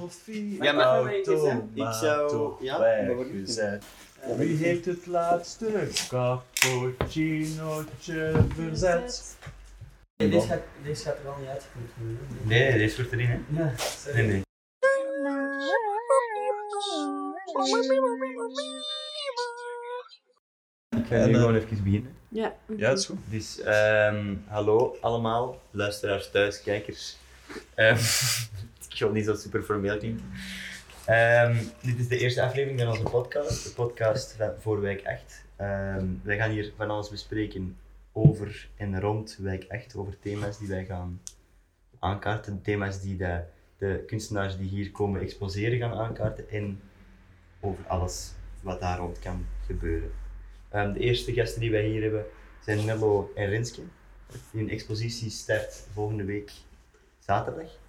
koffie, Ja, maar- Ik zou- ja. Wie heeft het laatste cappuccinootje verzet? Deze gaat, deze gaat er wel niet uitgevoerd worden. Nee, deze wordt erin, hè? Ja, sorry. Nee, nee. Ik ga nu eh, gewoon even beginnen. Ja. Ja, dat is goed. Dus, ehm, hallo allemaal, luisteraars thuis, kijkers. Ehm, wil niet zo super formeel klinken. Ehm, dit is de eerste aflevering van onze podcast, de podcast van voor wijk 8. Ehm, wij gaan hier van alles bespreken over en rond wijk 8, over thema's die wij gaan aankaarten, thema's die de, de kunstenaars die hier komen exposeren gaan aankaarten en over alles wat daar rond kan gebeuren. Ehm, de eerste gasten die wij hier hebben zijn Nello en Renske. Die expositie start volgende week zaterdag.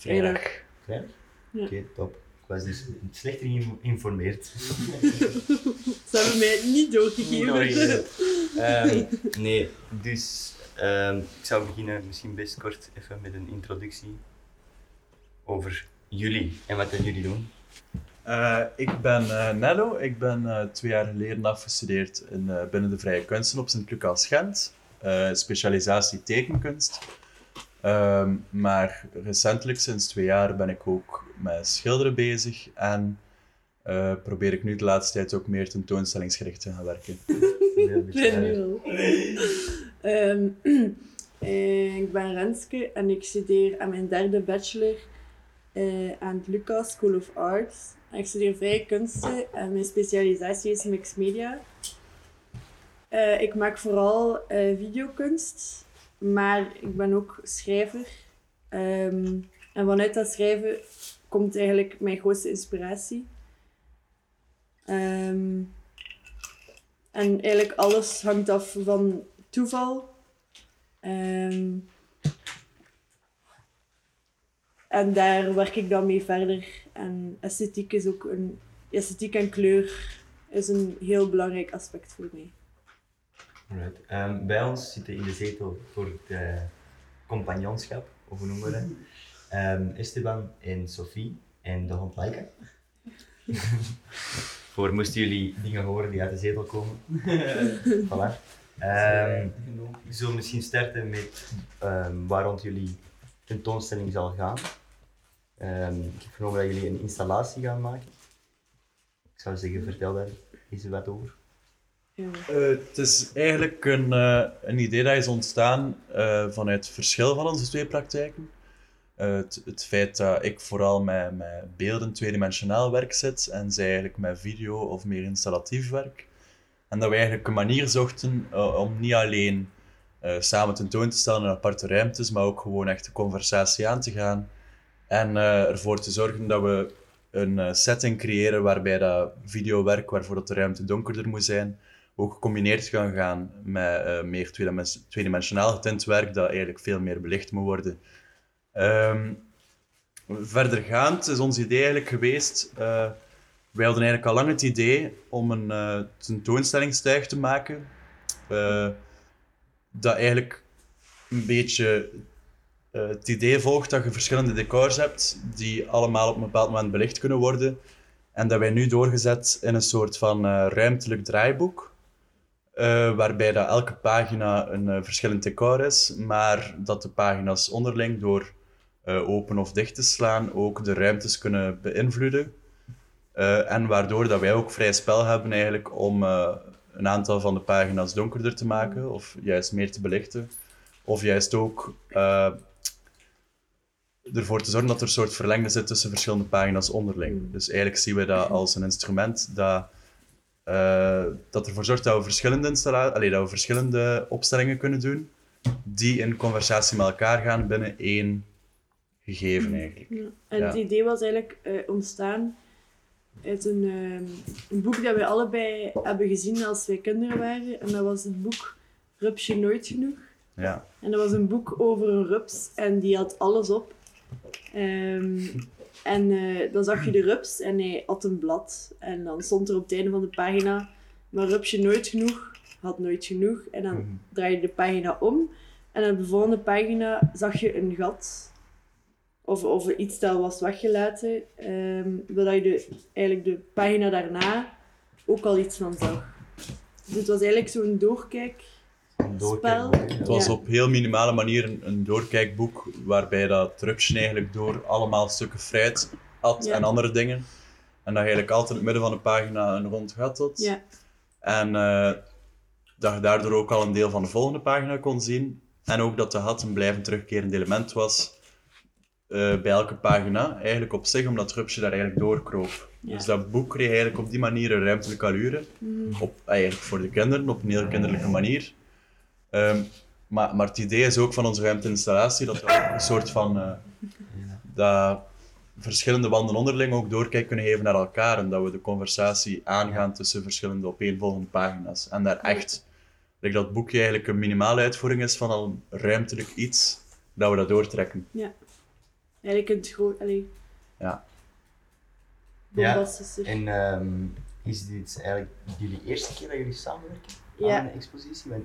Vrijdag. Vrijdag? Ja. Oké, top. Ik was dus slecht geïnformeerd. Ze hebben mij niet doorgegeven. doorgegeven. Ehm, nee, dus ehm, ik zou beginnen misschien best kort even met een introductie over jullie en wat jullie doen. Eh, ik ben eh, Nello. Ik ben eh, twee jaar geleden afgestudeerd in, eh, binnen de vrije kunsten op Sint-Lucas Gent. Eh, specialisatie tekenkunst. Ehm, maar recentelijk, sinds twee jaar, ben ik ook met schilderen bezig. En eh, probeer ik nu de laatste tijd ook meer tentoonstellingsgericht te gaan werken. Ehm, eh, ik ben Renske en ik studeer aan mijn derde bachelor eh, aan het Lucas School of Arts. En ik studeer vrije kunsten en mijn specialisatie is mixed media. Eh, ik maak vooral eh, videokunst, maar ik ben ook schrijver. Ehm, en vanuit dat schrijven komt eigenlijk mijn grootste inspiratie. Ehm, en eigenlijk alles hangt af van toeval. Ehm, en daar werk ik dan mee verder. En esthetiek is ook een... Esthetiek en kleur is een heel belangrijk aspect voor mij. Alright. Ehm, bij ons zitten in de zetel voor het eh, compagnonschap, of hoe noemen we dat? Ehm, Esteban en Sophie en de hond Laika. voor moesten jullie dingen horen die uit de zetel komen. voilà. Ehm, we zullen misschien starten met ehm, waar rond jullie tentoonstelling zal gaan. Ehm, ik heb vernomen dat jullie een installatie gaan maken. Ik zou zeggen, vertel daar eens wat over. Eh, het is eigenlijk een, eh, een idee dat is ontstaan eh, vanuit het verschil van onze twee praktijken. Het, het feit dat ik vooral met, met beelden tweedimensionaal werk zit en zij eigenlijk met video of meer installatief werk. En dat we eigenlijk een manier zochten om niet alleen samen tentoon te stellen in aparte ruimtes, maar ook gewoon echt de conversatie aan te gaan. En ervoor te zorgen dat we een setting creëren waarbij dat videowerk, waarvoor dat de ruimte donkerder moet zijn, ook gecombineerd gaan gaan met eh, meer tweedimens- tweedimensionaal getint werk, dat eigenlijk veel meer belicht moet worden. Ehm, verdergaand is ons idee eigenlijk geweest, eh, wij hadden eigenlijk al lang het idee om een eh tentoonstellingstuig te maken, dat eigenlijk een beetje het idee volgt dat je verschillende decors hebt, die allemaal op een bepaald moment belicht kunnen worden. En dat wij nu doorgezet in een soort van ruimtelijk draaiboek, eh, waarbij dat elke pagina een eh, verschillend decor is, maar dat de pagina's onderling door eh, open of dicht te slaan ook de ruimtes kunnen beïnvloeden. En waardoor dat wij ook vrij spel hebben eigenlijk om een aantal van de pagina's donkerder te maken of juist meer te belichten. Of juist ook ervoor te zorgen dat er een soort verlengde zit tussen verschillende pagina's onderling. Dus eigenlijk zien we dat als een instrument dat, eh, dat ervoor zorgt dat we, verschillende allee, dat we verschillende opstellingen kunnen doen, die in conversatie met elkaar gaan binnen één gegeven eigenlijk. Ja. En Ja. het idee was eigenlijk eh, ontstaan uit een, ehm, een boek dat we allebei hebben gezien als wij kinderen waren. En dat was het boek Rupsje Nooit Genoeg. Ja. En dat was een boek over een rups en die had alles op. Ehm, en eh, dan zag je de rups en hij had een blad. En dan stond er op het einde van de pagina, maar rupsje nooit genoeg, had nooit genoeg. En dan Mhm. draai je de pagina om. En op de volgende pagina zag je een gat. of, of iets dat was weggelaten, zodat je de, eigenlijk de pagina daarna ook al iets van zag. Dus het was eigenlijk zo'n doorkijk. Een doorkijkboek, hè. Het was Ja. op heel minimale manier een, een doorkijkboek waarbij dat Rupsje eigenlijk door allemaal stukken fruit at Ja. en andere dingen. En dat je eigenlijk altijd in het midden van de pagina een rond gat had. Ja, En eh, dat je daardoor ook al een deel van de volgende pagina kon zien. En ook dat de gat een blijvend terugkerend element was eh, bij elke pagina. Eigenlijk op zich, omdat Rupsje daar eigenlijk doorkroop. Ja. Dus dat boek kreeg eigenlijk op die manier een ruimtelijke allure. Mhm. Op, eigenlijk voor de kinderen, op een heel kinderlijke manier. Ehm, maar, maar het idee is ook van onze ruimteinstallatie dat we ook een soort van... eh, dat verschillende wanden onderling ook doorkijk kunnen geven naar elkaar en dat we de conversatie aangaan tussen verschillende opeenvolgende pagina's. En daar echt, like dat boekje eigenlijk een minimale uitvoering is van al een ruimtelijk iets, dat we dat doortrekken. eigenlijk in het groot. Allee, Ja. Ja. En ehm, is dit eigenlijk jullie eerste keer dat jullie samenwerken aan Ja. een expositie? Want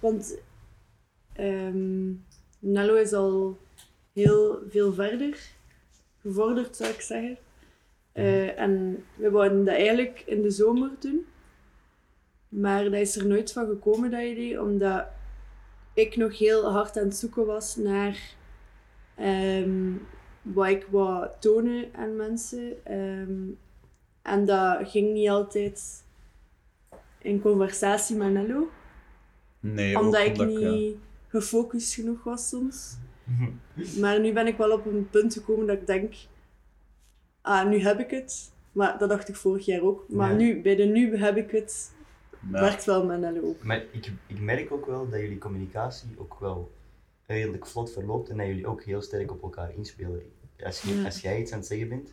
Want ehm, Nello is al heel veel verder gevorderd, zou ik zeggen. Eh, en we wouden dat eigenlijk in de zomer doen. Maar dat is er nooit van gekomen, dat idee, omdat ik nog heel hard aan het zoeken was naar ehm, wat ik wou tonen aan mensen. Ehm, en dat ging niet altijd in conversatie met Nello Nee, omdat ook ik omdat ik, niet gefocust genoeg was soms. Maar nu ben ik wel op een punt gekomen dat ik denk, ah, nu heb ik het. Maar dat dacht ik vorig jaar ook. Maar Ja. nu, bij de nu heb ik het, ja, werkt wel met Nello ook. Maar ik, ik merk ook wel dat jullie communicatie ook wel redelijk vlot verloopt en dat jullie ook heel sterk op elkaar inspelen. Als, je, Ja. als jij iets aan het zeggen bent,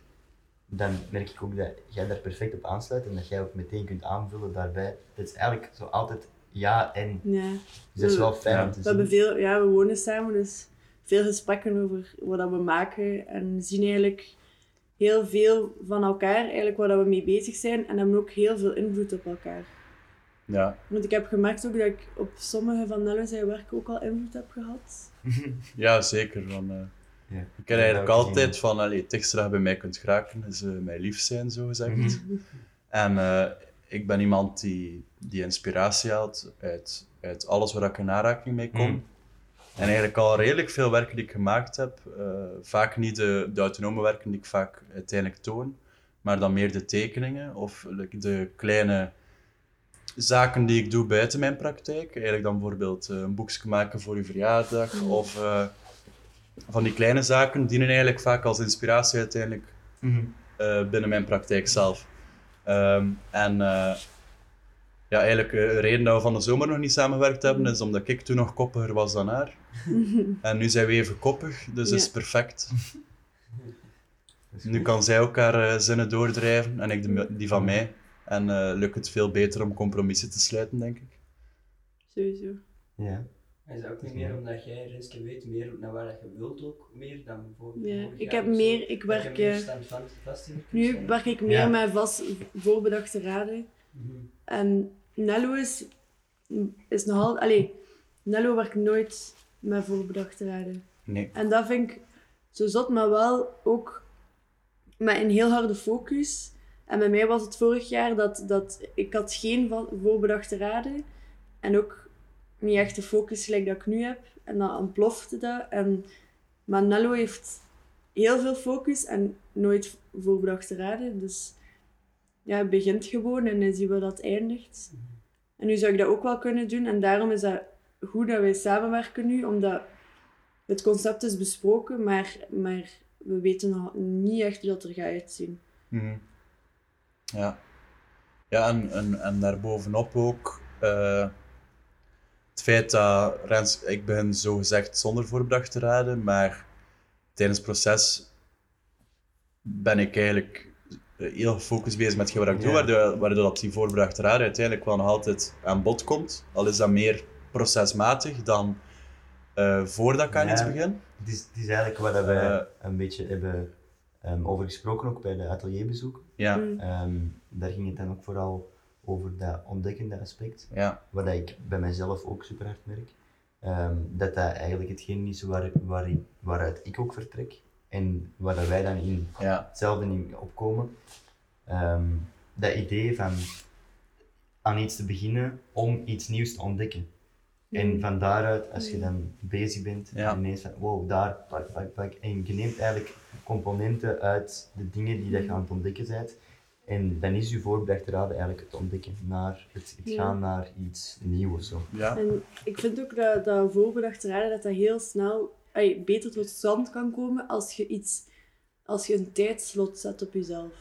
dan merk ik ook dat jij daar perfect op aansluit en dat jij ook meteen kunt aanvullen daarbij. Het is eigenlijk zo altijd ja en. Ja. Dus dat is wel fijn Ja. om te We, zien. hebben veel, ja, we wonen samen, dus veel gesprekken over wat dat we maken. En zien eigenlijk heel veel van elkaar, eigenlijk waar dat we mee bezig zijn. En hebben ook heel veel invloed op elkaar. ja, Want ik heb gemerkt ook dat ik op sommige van Nello zijn werk ook al invloed heb gehad. ja, zeker. Van, eh, Ja. ik ken eigenlijk altijd van, allee, het dichtste dat je bij mij kunt geraken is eh, mij lief zijn, zo gezegd. Mhm. En eh, ik ben iemand die, die inspiratie haalt uit, uit alles waar ik in aanraking mee kom. Mhm. En eigenlijk al redelijk veel werken die ik gemaakt heb, eh, vaak niet de, de autonome werken die ik vaak uiteindelijk toon, maar dan meer de tekeningen of like, de kleine zaken die ik doe buiten mijn praktijk. Eigenlijk dan bijvoorbeeld eh, een boekje maken voor uw verjaardag of eh, van die kleine zaken dienen eigenlijk vaak als inspiratie uiteindelijk eh, binnen mijn praktijk zelf. Ehm, en eh, ja, eigenlijk eh, de reden dat we van de zomer nog niet samengewerkt hebben, is omdat ik toen nog koppiger was dan haar. En nu zijn we even koppig, dus Ja. is perfect. Is Nu kan zij elkaar eh, zinnen doordrijven en ik de- die van mij. En eh, lukt het veel beter om compromissen te sluiten, denk ik. Sowieso. Ja. Is dat ook niet meer omdat jij, Renske, weet meer naar waar dat je wilt ook meer dan bijvoorbeeld Ja, ik heb meer, ik werk, meer eh, nu zijn? werk ik meer Ja. met vast voorbedachte raden. Mhm. En Nello is, is nogal, allee, Nello werkt nooit met voorbedachte raden. Nee. En dat vind ik zo zot, maar wel ook met een heel harde focus. En bij mij was het vorig jaar dat, dat ik had geen van- voorbedachte raden. En ook niet echt de focus gelijk dat ik nu heb. En dan ontplofte dat. En, maar Nello heeft heel veel focus en nooit voorbedachte raden. Dus ja, het begint gewoon en dan zien we dat het eindigt. En nu zou ik dat ook wel kunnen doen. En daarom is dat goed dat wij samenwerken nu, omdat het concept is besproken, maar, maar we weten nog niet echt hoe dat er gaat uitzien. Mhm. Ja. Ja, en, en, en daarbovenop ook eh, het feit dat Rens, ik begin zo gezegd zonder voorbedacht te raden, maar tijdens het proces ben ik eigenlijk eh, heel gefocust bezig met wat ik doe, waardoor, waardoor dat die voorbedachte raden uiteindelijk wel nog altijd aan bod komt. Al is dat meer procesmatig dan eh, voordat ik aan Ja. iets begin. Het is, het is eigenlijk waar wij Eh. een beetje hebben ehm, over gesproken, ook bij de atelierbezoeken. Ja, Mm. Ehm, daar ging het dan ook vooral over dat ontdekkende aspect, ja, wat ik bij mezelf ook super hard merk. Ehm, dat dat eigenlijk hetgeen is waar, waaruit ik ook vertrek. en waar dat wij dan in Ja, hetzelfde in opkomen. Ehm, dat idee van aan iets te beginnen om iets nieuws te ontdekken. En van daaruit, als je dan bezig bent, Ja. ineens van wow, daar, pak, pak, pak. En je neemt eigenlijk componenten uit de dingen die dat je aan het ontdekken bent. En dan is je voorbereid eigenlijk het ontdekken naar het, het Ja. gaan naar iets nieuws of zo. ja. En ik vind ook dat, dat voorbedacht raden dat dat heel snel ay, beter tot stand kan komen als je iets, als je een tijdslot zet op jezelf.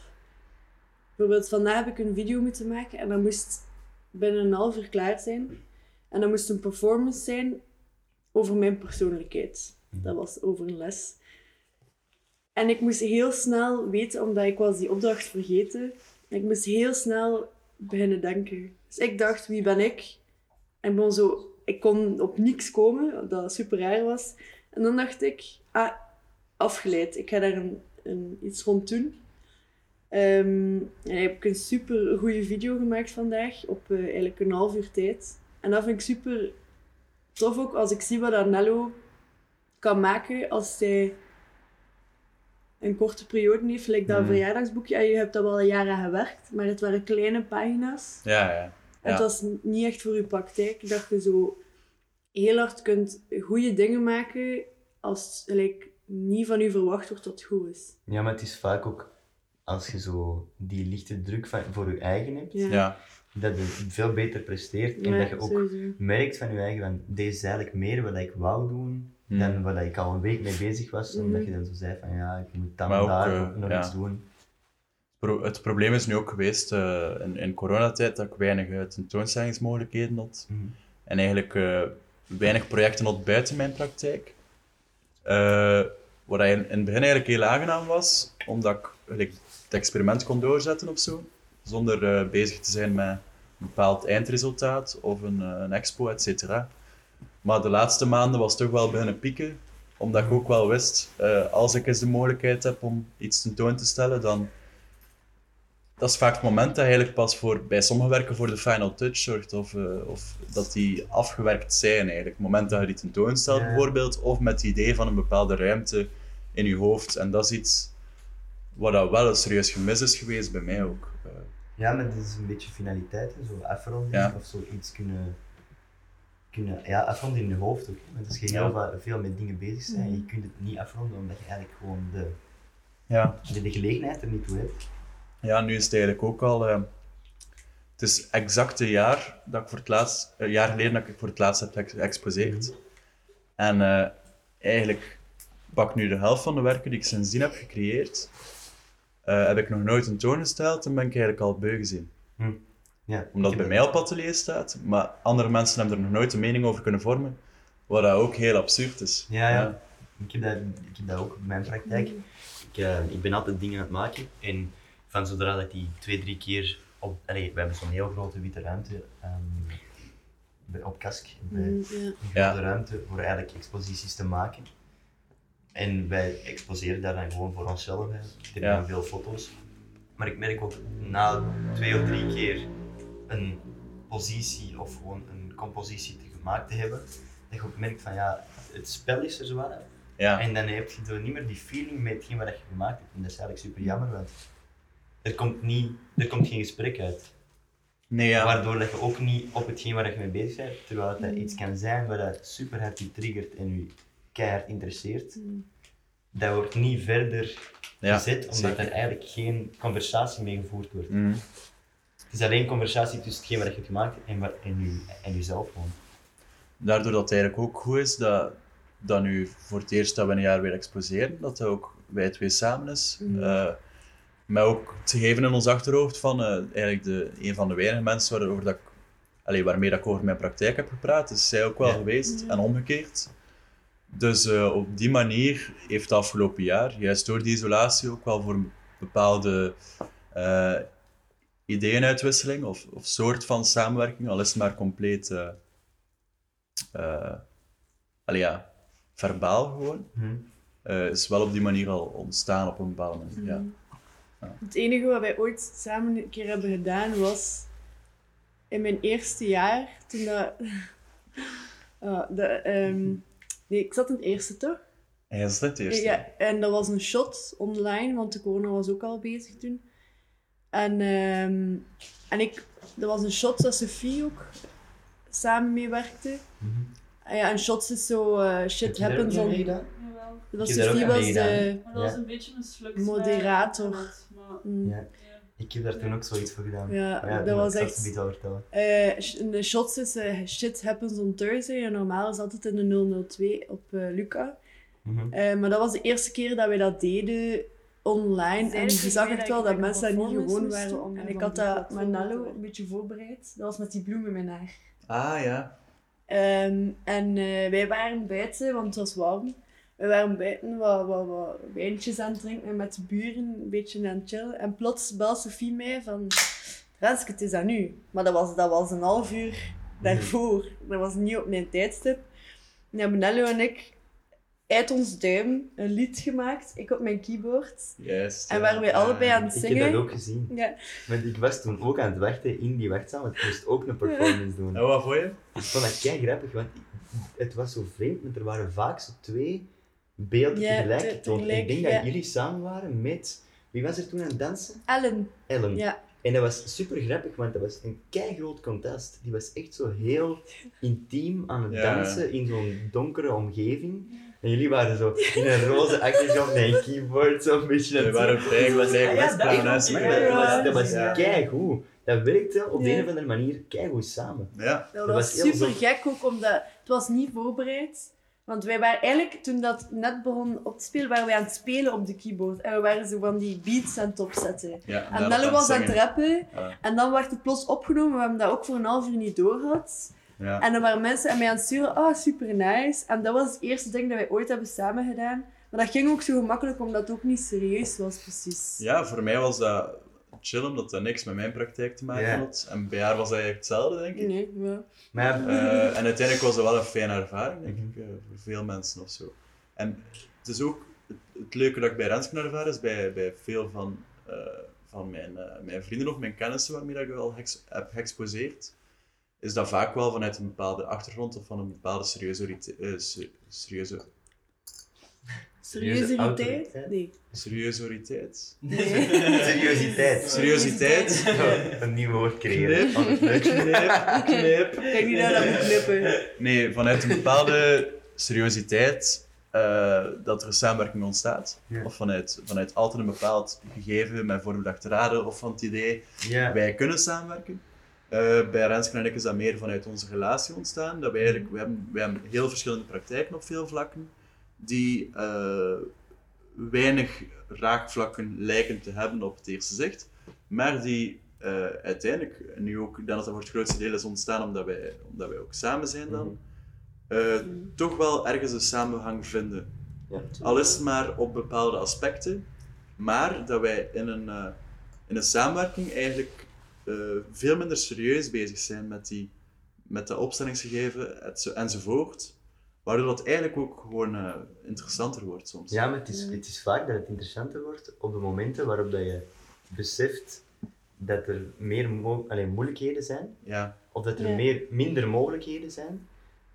Bijvoorbeeld, vandaag heb ik een video moeten maken en dat moest binnen een half uur klaar zijn. En dat moest een performance zijn over mijn persoonlijkheid. Dat was over een les. En ik moest heel snel weten, omdat ik was die opdracht vergeten, ik moest heel snel beginnen denken. Dus ik dacht, wie ben ik? En zo, ik kon op niks komen, dat super raar was. En dan dacht ik, ah, afgeleid. Ik ga daar een, een, iets rond doen. Ehm, en heb ik een super goede video gemaakt vandaag, op eh, eigenlijk een half uur tijd. En dat vind ik super tof ook als ik zie wat Arnello kan maken als hij een korte periode heeft, like dat Mhm. verjaardagsboekje. En je hebt dat wel aan gewerkt, maar het waren kleine pagina's. Ja, ja. Het was niet echt voor je praktijk dat je zo heel hard kunt goede dingen maken als like, niet van je verwacht wordt dat het goed is. Ja, maar het is vaak ook als je zo die lichte druk van, voor je eigen hebt, Ja, Ja, dat je veel beter presteert en Ja, dat je ook sowieso. merkt van je eigen van deze is eigenlijk meer wat ik wou doen Hmm. dan wat ik al een week mee bezig was, omdat Mhm. je dan zo zei van ja, ik moet dan Maar ook, daar eh, ook nog ja. iets doen. Pro- het probleem is nu ook geweest eh, in, in coronatijd dat ik weinig eh, tentoonstellingsmogelijkheden had. Mhm. En eigenlijk eh, weinig projecten had buiten mijn praktijk. Eh, wat in, in het begin eigenlijk heel aangenaam was, omdat ik het experiment kon doorzetten of zo. Zonder eh, bezig te zijn met een bepaald eindresultaat of een, een expo, et cetera. Maar de laatste maanden was toch wel beginnen pieken, omdat ik ook wel wist, eh, als ik eens de mogelijkheid heb om iets tentoon te stellen, dan dat is vaak het moment dat eigenlijk pas voor, bij sommige werken voor de final touch zorgt, of, eh, of dat die afgewerkt zijn eigenlijk. Het moment dat je die tentoonstelt Ja. bijvoorbeeld, of met het idee van een bepaalde ruimte in je hoofd. En dat is iets wat dat wel een serieus gemis is geweest bij mij ook. Eh, Ja, maar het is een beetje finaliteit, zo afronding Ja. of zo iets kunnen, kunnen ja, afronden in je hoofd ook. Want als je heel Ja. veel met dingen bezig bent, je kunt het niet afronden omdat je eigenlijk gewoon de, ja. de, de gelegenheid er niet toe hebt. ja, nu is het eigenlijk ook al... eh, het is exact een jaar, dat ik voor het laatst, een jaar geleden dat ik voor het laatst heb geëx- geëxposeerd. En eh, eigenlijk pak ik nu de helft van de werken die ik sindsdien heb gecreëerd, eh, heb ik nog nooit tentoongesteld en ben ik eigenlijk al beu gezien. Ja, Omdat het bij mij op atelier staat, maar andere mensen hebben er nog nooit een mening over kunnen vormen, wat dat ook heel absurd is. Ja, ja. Ik heb dat, ik heb dat ook in mijn praktijk. Ik, eh, ik ben altijd dingen aan het maken en van zodra dat ik die twee, drie keer op... Allee, we hebben zo'n heel grote witte ruimte ehm, bij- op Kask. Bij, Mm, een grote Ja. ruimte voor eigenlijk exposities te maken. En wij exposeren daar dan gewoon voor onszelf. Hè. Ik heb Ja. dan veel foto's. Maar ik merk ook na twee of drie keer een positie of gewoon een compositie te gemaakt te hebben, dat je ook merkt van ja, het spel is er hè. Ja, En dan heb je zo niet meer die feeling met hetgeen wat je gemaakt hebt. En dat is eigenlijk super jammer, want er komt, niet, er komt geen gesprek uit. nee, ja. Waardoor dat je ook niet op hetgeen waar je mee bezig bent, terwijl het dat iets kan zijn wat dat super hard je triggert en je keihard interesseert, Mm. dat wordt niet verder ja, gezet, omdat zeker. er eigenlijk geen conversatie mee gevoerd wordt. Mhm. Het is alleen conversatie tussen hetgeen wat je hebt gemaakt en, wat, en, je, en jezelf gewoon. Daardoor dat het eigenlijk ook goed is dat, dat nu voor het eerst dat we een jaar weer exposeren, dat dat ook wij twee samen is. Mhm. Eh, maar ook te geven in ons achterhoofd van eh, eigenlijk de, een van de weinige mensen waarover dat ik, allee, waarmee dat ik over mijn praktijk heb gepraat, is zij ook wel Ja. geweest Ja. en omgekeerd. Dus eh, op die manier heeft het afgelopen jaar, juist door die isolatie, ook wel voor een bepaalde eh ideeënuitwisseling of, of soort van samenwerking, al is het maar compleet eh, eh, allee, ja, verbaal gewoon, eh, is wel op die manier al ontstaan op een bepaalde manier. Ja. Het enige wat wij ooit samen een keer hebben gedaan was in mijn eerste jaar, toen dat. De, ehm, nee, ik zat in het eerste toch? Jij is de eerste. Ja, en dat was een shot online, want de corona was ook al bezig toen. En, ehm, en ik, dat was een shot dat Sophie ook samen mee werkte. Mhm. En ja, en shots is zo eh, shit happens on... Jawel. Dat Sophie was meegedaan. de... Maar dat was Ja. een beetje een slux. Moderator. Maar, Mm. Ja. Ik heb daar toen ook zoiets voor gedaan. Ja, dat was echt... niet vertellen. Eh, de shots is eh, shit happens on Thursday. En normaal is altijd in de 002 op eh, Luca. Mhm. Eh, maar dat was de eerste keer dat wij dat deden online. Zij En je zag echt wel dat mensen dat niet gewoon waren. En ik had dat met doen. een beetje voorbereid. Dat was met die bloemen in mijn haar. Ah, ja. Ehm, en eh, wij waren buiten, want het was warm. We waren buiten wat, wat, wat wijntjes aan het drinken en met de buren een beetje aan het chillen. En plots belt Sophie mij van... Renske, het is dat nu. Maar dat was, dat was een half uur daarvoor. Dat was niet op mijn tijdstip. En hebben Nello en ik uit ons duim een lied gemaakt. Ik op mijn keyboard. Juist. En ja. waren wij allebei aan het Ik heb zingen. dat ook gezien. Ja. Want ik was toen ook aan het wachten in die wachtzaal, want ik moest ook een performance doen. En wat vond je? Ik vond dat kei grappig, want het was zo vreemd, want er waren vaak zo twee beelden Ja, tegelijk te- getoond. En ik denk ja. dat jullie samen waren met... Wie was er toen aan het dansen? Ellen. Ellen. Ja. En dat was super grappig, want dat was een kei groot contrast. Die was echt zo heel intiem aan het Ja. dansen in zo'n donkere omgeving. En jullie waren zo in een roze achtergrond met een keyboard, zo'n beetje We het waren vrij Dat was- gelijk ja, dat- was, dat was Ja. keigoed. Dat werkte op de een of andere manier keigoed samen. Ja. Dat Dat was, super zo- gek ook, omdat het was niet voorbereid. Want wij waren eigenlijk, toen dat net begon op te spelen, waren wij aan het spelen op de keyboard. En we waren zo van die beats aan het opzetten. ja En Nello was aan het rappen. Ja. En dan werd het plots opgenomen. We hebben dat ook voor een half uur niet doorgehad. Ja. En dan waren mensen aan mij aan het sturen. Oh, super nice. En dat was het eerste ding dat wij ooit hebben samen gedaan. Maar dat ging ook zo gemakkelijk, omdat het ook niet serieus was, precies. ja, voor mij was dat chill, omdat dat niks met mijn praktijk te maken had. En bij haar was dat eigenlijk hetzelfde, denk ik. Nee, ja. Maar ja, Eh, en uiteindelijk was het wel een fijne ervaring, denk Mhm. ik, eh, voor veel mensen of zo. En het is ook het, leuke dat ik bij Renske ervaar is, bij, bij veel van, eh, van mijn, eh, mijn vrienden of mijn kennissen waarmee dat ik wel heb geëxposeerd, is dat vaak wel vanuit een bepaalde achtergrond of van een bepaalde serieuze, eh, se- serieuze, Serieuze irritatie? autoriteit. Nee. serieuzoriteit. seriositeit. Seriositeit. Oh, een nieuw woord creëren. Leuk. Knip, knip. Ik denk niet dat dat moet knippen. Nee, vanuit een bepaalde seriositeit eh, dat er een samenwerking ontstaat. Ja. Of vanuit, vanuit altijd een bepaald gegeven, met bijvoorbeeld te raden of van het idee, Ja. wij kunnen samenwerken. Eh, bij Renske en ik is dat meer vanuit onze relatie ontstaan. Dat wij, eigenlijk, we, hebben, we hebben heel verschillende praktijken op veel vlakken, die eh, weinig raakvlakken lijken te hebben op het eerste zicht, maar die eh, uiteindelijk, nu ook, denk dat dat voor het grootste deel is ontstaan omdat wij, omdat wij ook samen zijn dan, eh, toch wel ergens een samenhang vinden. Ja. Al is het maar op bepaalde aspecten, maar dat wij in een, in een samenwerking eigenlijk eh, veel minder serieus bezig zijn met, die, met dat opstellingsgegeven enzovoort. Waardoor dat eigenlijk ook gewoon eh, interessanter wordt soms. Ja, maar het is, het is vaak dat het interessanter wordt op de momenten waarop dat je beseft dat er meer mo allee, moeilijkheden zijn, Ja, of dat er Ja. meer, minder mogelijkheden zijn,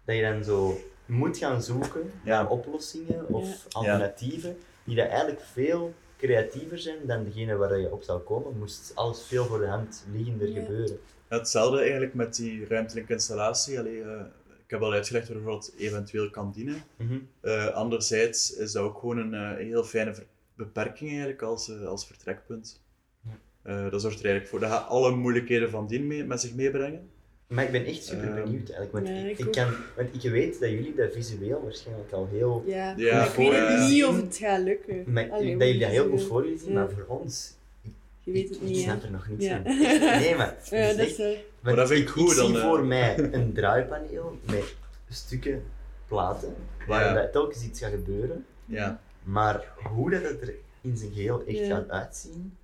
dat je dan zo moet gaan zoeken Ja. naar oplossingen of Ja. alternatieven, die dat eigenlijk veel creatiever zijn dan degene waar je op zou komen, moest alles veel voor de hand liggender Ja. gebeuren. hetzelfde eigenlijk met die ruimtelijke installatie. Allee, eh, ik heb al uitgelegd waarvoor het eventueel kan dienen. Eh, anderzijds is dat ook gewoon een eh, heel fijne ver- beperking eigenlijk als, als vertrekpunt. Ja. Eh, dat zorgt er eigenlijk voor dat gaat alle moeilijkheden van dien mee, met zich meebrengen. Maar ik ben echt super Ehm, benieuwd eigenlijk, want, ja, ik, ik ik kan, want ik weet dat jullie dat visueel waarschijnlijk al heel Ja. Ja, ik weet eh, niet of het gaat lukken. Maar Allee, dat jullie dat heel goed voor jullie zien, Ja. maar voor ons, Je weet ik, het ik niet, snap er nog niets Ja. van. Nee, maar, Ja, is dat echt- is Maar dat vind ik goed, Ik dan, zie eh. voor mij een draaipaneel met stukken platen, waar telkens iets gaat gebeuren, Ja, maar hoe dat het er in zijn geheel echt Ja. gaat uitzien,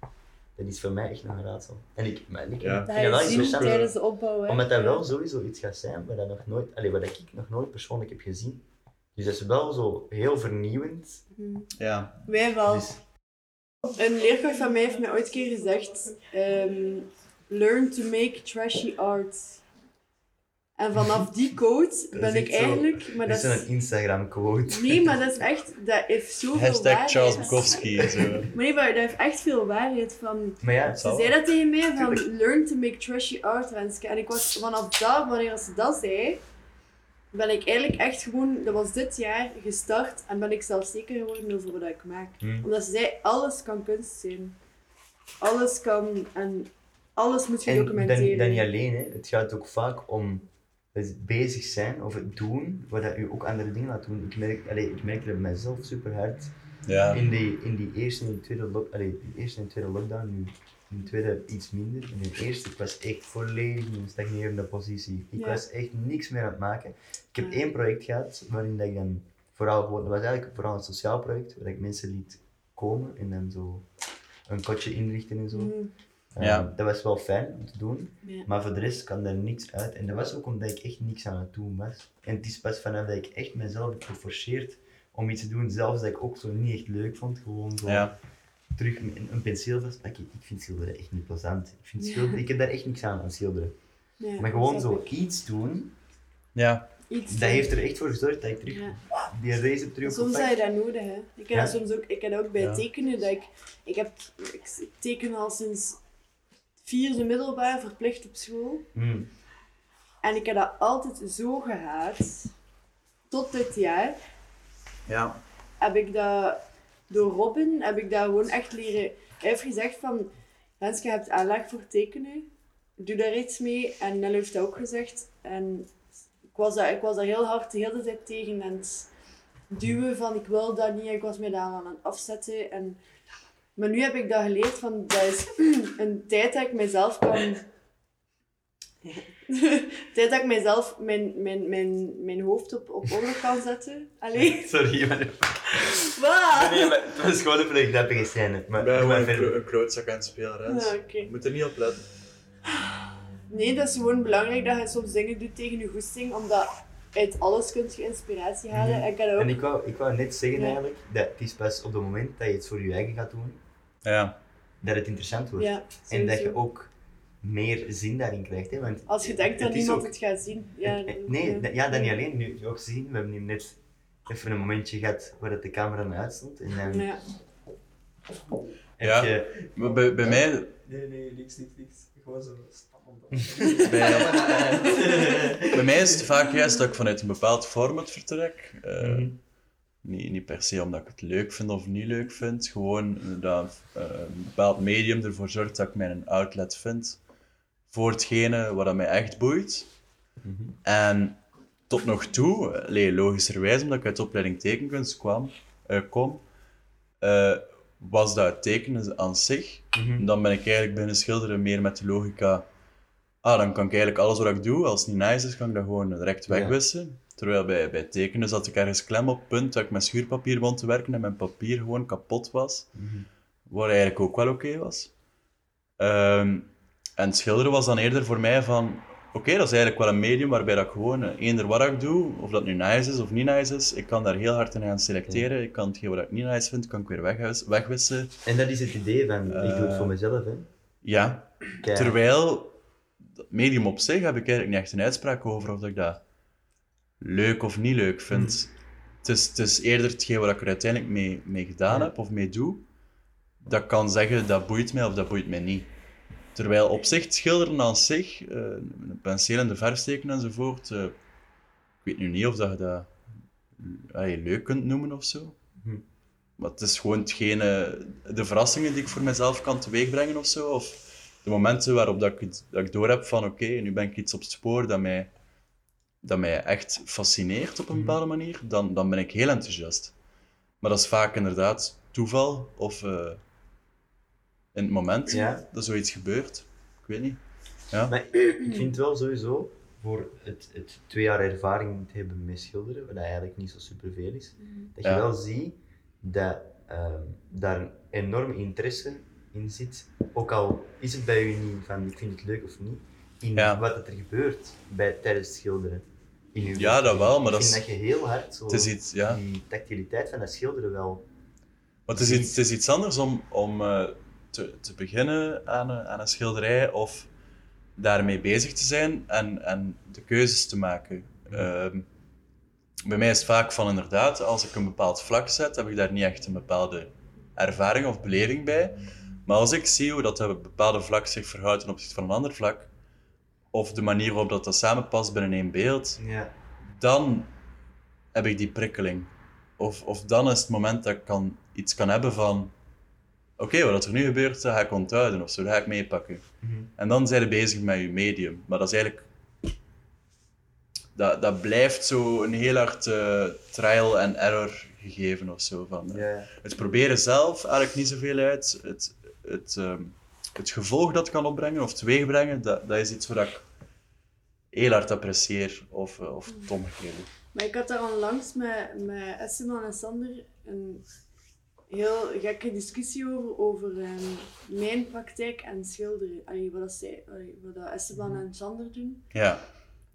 dat is voor mij echt nog een raadsel. En ik, maar ik Ja. vind Dat wel interessant, tijdens de opbouw. Hè. omdat dat wel sowieso iets gaat zijn wat, dat nog nooit, allee, wat ik nog nooit persoonlijk heb gezien. Dus dat is wel zo heel vernieuwend. Hm. ja. Wij wel. Dus, Een leerkracht van mij heeft mij ooit een keer gezegd: ehm, Learn to make trashy art. En vanaf die quote ben ik zo- eigenlijk... Maar Dat is een Instagram quote. nee, maar dat is echt... Dat heeft zoveel Hashtag waarheid. Charles Bukowski en zo. Maar nee, maar dat heeft echt veel waarheid van... Maar ja, Ze zei dat tegen mij van learn to make trashy art, Renske. En ik was vanaf dat, wanneer ze dat zei, ben ik eigenlijk echt gewoon, dat was dit jaar, gestart en ben ik zelfzeker geworden over wat ik maak. Hmm. Omdat ze zei, alles kan kunst zijn. Alles kan en alles moet En dat, gedocumenteren. dat niet alleen, hè. het gaat ook vaak om het bezig zijn of het doen, waar dat u ook andere dingen laat doen. Ik merk, allee, ik merk dat bij mezelf super hard. Ja. In die, in die eerste en tweede, lock, allee, die eerste en tweede lockdown, nu in de tweede iets minder. In de eerste, ik was echt volledig in een stagnerende positie. Ik Ja. was echt niks meer aan het maken. Ik heb Ja. één project gehad waarin dat ik dan vooral gewoon, dat was eigenlijk vooral een sociaal project, waar ik mensen liet komen en dan zo een kotje inrichten en zo. Mhm. Ja. Eh, dat was wel fijn om te doen, Ja. maar voor de rest kwam daar niks uit. En dat was ook omdat ik echt niks aan het doen was. En het is pas vanaf dat ik echt mezelf heb geforceerd om iets te doen, zelfs dat ik ook zo niet echt leuk vond, gewoon zo Ja. terug een, een penseel vastpakken. Ik vind schilderen echt niet plezant. Ik, vind Ja. schilderen, ik heb daar echt niks aan aan schilderen. Ja, Maar gewoon zo ik. iets doen, Ja. Iets dat doen. heeft er echt voor gezorgd dat ik terug Ja. die race heb terug Soms heb je dat nodig, hè. Ik heb dat soms ook, ik heb ook bij Ja. tekenen, dat ik, ik, heb, ik teken al sinds vierde middelbaar verplicht op school. Hmm. En ik heb dat altijd zo gehaat. Tot dit jaar Ja. heb ik dat, door Robin, heb ik dat gewoon echt leren. Hij heeft gezegd van, Renske, je hebt aanleg voor tekenen. Doe daar iets mee. En Nel heeft dat ook gezegd. En ik was daar, ik was daar heel hard de hele tijd tegen. En het duwen van, ik wil dat niet. Ik was me daar aan het afzetten. En, maar nu heb ik dat geleerd van, dat is een tijd dat ik mezelf kan... tijd dat ik mezelf mijn, mijn, mijn, mijn hoofd op, op orde kan zetten. Allee. Sorry, maar, Wat? nee, maar het was gewoon even een grappige scène. Maar, Ik ben maar gewoon een, klootzak aan het spelen. Ja, oké. Je moet er niet op letten. Nee, dat is gewoon belangrijk dat je soms dingen doet tegen je goesting, omdat uit alles kun je inspiratie halen. Mhm. En kan ook... En ik wou, ik wou net zeggen Ja. eigenlijk, dat het is pas op het moment dat je het voor je eigen gaat doen, Ja. dat het interessant wordt. ja, en dat je ook meer zin daarin krijgt. Hè? Want Als je denkt dat niemand ook- het gaat zien. Ja, het- nee, ja. dat- ja, dat niet alleen. Nu ook zien, we hebben nu net even een momentje gehad waar dat de camera naar uitstond. En dan Ja. Ja. je... Bij, bij mij, Nee, nee, niks, niks, niks. Gewoon zo spannend. bij, bij mij is het vaak juist dat ik vanuit een bepaald format vertrek. Eh, Mhm. Niet, niet per se omdat ik het leuk vind of niet leuk vind. Gewoon dat eh, een bepaald medium ervoor zorgt dat ik mijn outlet vind voor hetgene wat dat mij echt boeit. Mhm. En tot nog toe, logischerwijs, omdat ik uit de opleiding tekenkunst kwam, eh, kom, eh, was dat tekenen aan zich. Mhm. Dan ben ik eigenlijk binnen schilderen meer met de logica. Ah, dan kan ik eigenlijk alles wat ik doe, als het niet nice is, kan ik dat gewoon direct wegwissen. Terwijl bij, bij tekenen zat ik ergens klem op het punt dat ik met schuurpapier begon te werken en mijn papier gewoon kapot was. Mhm. Wat eigenlijk ook wel oké was. Ehm, en schilderen was dan eerder voor mij van... Oké, dat is eigenlijk wel een medium waarbij dat ik gewoon eh, eender wat ik doe, of dat nu nice is of niet nice is, ik kan daar heel hard in gaan selecteren. Ik kan hetgeen wat ik niet nice vind, kan ik weer wegwis- wegwissen. En dat is het idee van, ik doe het Eh, voor mezelf. Hè. Ja, Kijk, Terwijl, medium op zich heb ik eigenlijk niet echt een uitspraak over of dat ik dat leuk of niet leuk vind. Het, is, het is eerder hetgeen wat ik er uiteindelijk mee, mee gedaan heb of mee doe, dat kan zeggen dat boeit mij of dat boeit mij niet. Terwijl op zich, schilderen aan zich, eh, een penseel en de verf steken enzovoort, eh, ik weet nu niet of dat je dat eh, leuk kunt noemen of zo. Hm. Maar het is gewoon hetgene, de verrassingen die ik voor mezelf kan teweegbrengen of zo. Of de momenten waarop dat ik, dat ik doorheb van oké, nu ben ik iets op het spoor dat mij, dat mij echt fascineert op een Mhm. bepaalde manier, dan, dan ben ik heel enthousiast. Maar dat is vaak inderdaad toeval of eh, in het moment Ja. dat zoiets gebeurt. Ik weet niet. Ja. Maar ik vind wel sowieso, voor het, het twee jaar ervaring te hebben met schilderen, wat eigenlijk niet zo superveel is, dat je Ja. wel ziet dat ehm, daar een enorm interesse in zit. Ook al is het bij u niet van ik vind het leuk of niet, in Ja. wat er gebeurt bij, tijdens het schilderen. In Ja, dat wel, maar dat is- dat je heel hard zo Het is iets, ja. die tactiliteit van dat schilderen wel. Maar het is iets, het is iets anders om, om eh, te, te beginnen aan een, aan een schilderij of daarmee bezig te zijn en, en de keuzes te maken. Ehm, bij mij is het vaak van inderdaad, als ik een bepaald vlak zet, heb ik daar niet echt een bepaalde ervaring of beleving bij. Maar als ik zie hoe dat een bepaalde vlak zich verhoudt ten opzichte van een ander vlak, of de manier waarop dat, dat samenpast binnen één beeld, Ja. dan heb ik die prikkeling. Of, of dan is het moment dat ik kan, iets kan hebben van oké, wat er nu gebeurt, dat ga ik onthouden of zo, dat ga ik meepakken. Mhm. En dan zijn je bezig met je medium. Maar dat is eigenlijk... Dat, dat blijft zo een heel hard eh, trial and error gegeven of zo. Van, eh. Het proberen zelf eigenlijk niet zoveel uit. Het, het, ehm, het gevolg dat kan opbrengen of teweegbrengen, dat, dat is iets wat ik heel hard apprecieer. Of, eh, of het omgekeerde. Maar ik had daar onlangs met, met Esteban en Sander een heel gekke discussie over, over ehm, mijn praktijk en schilderen. Allee, wat, dat zij, allee, wat dat Esteban en Sander doen. Ja,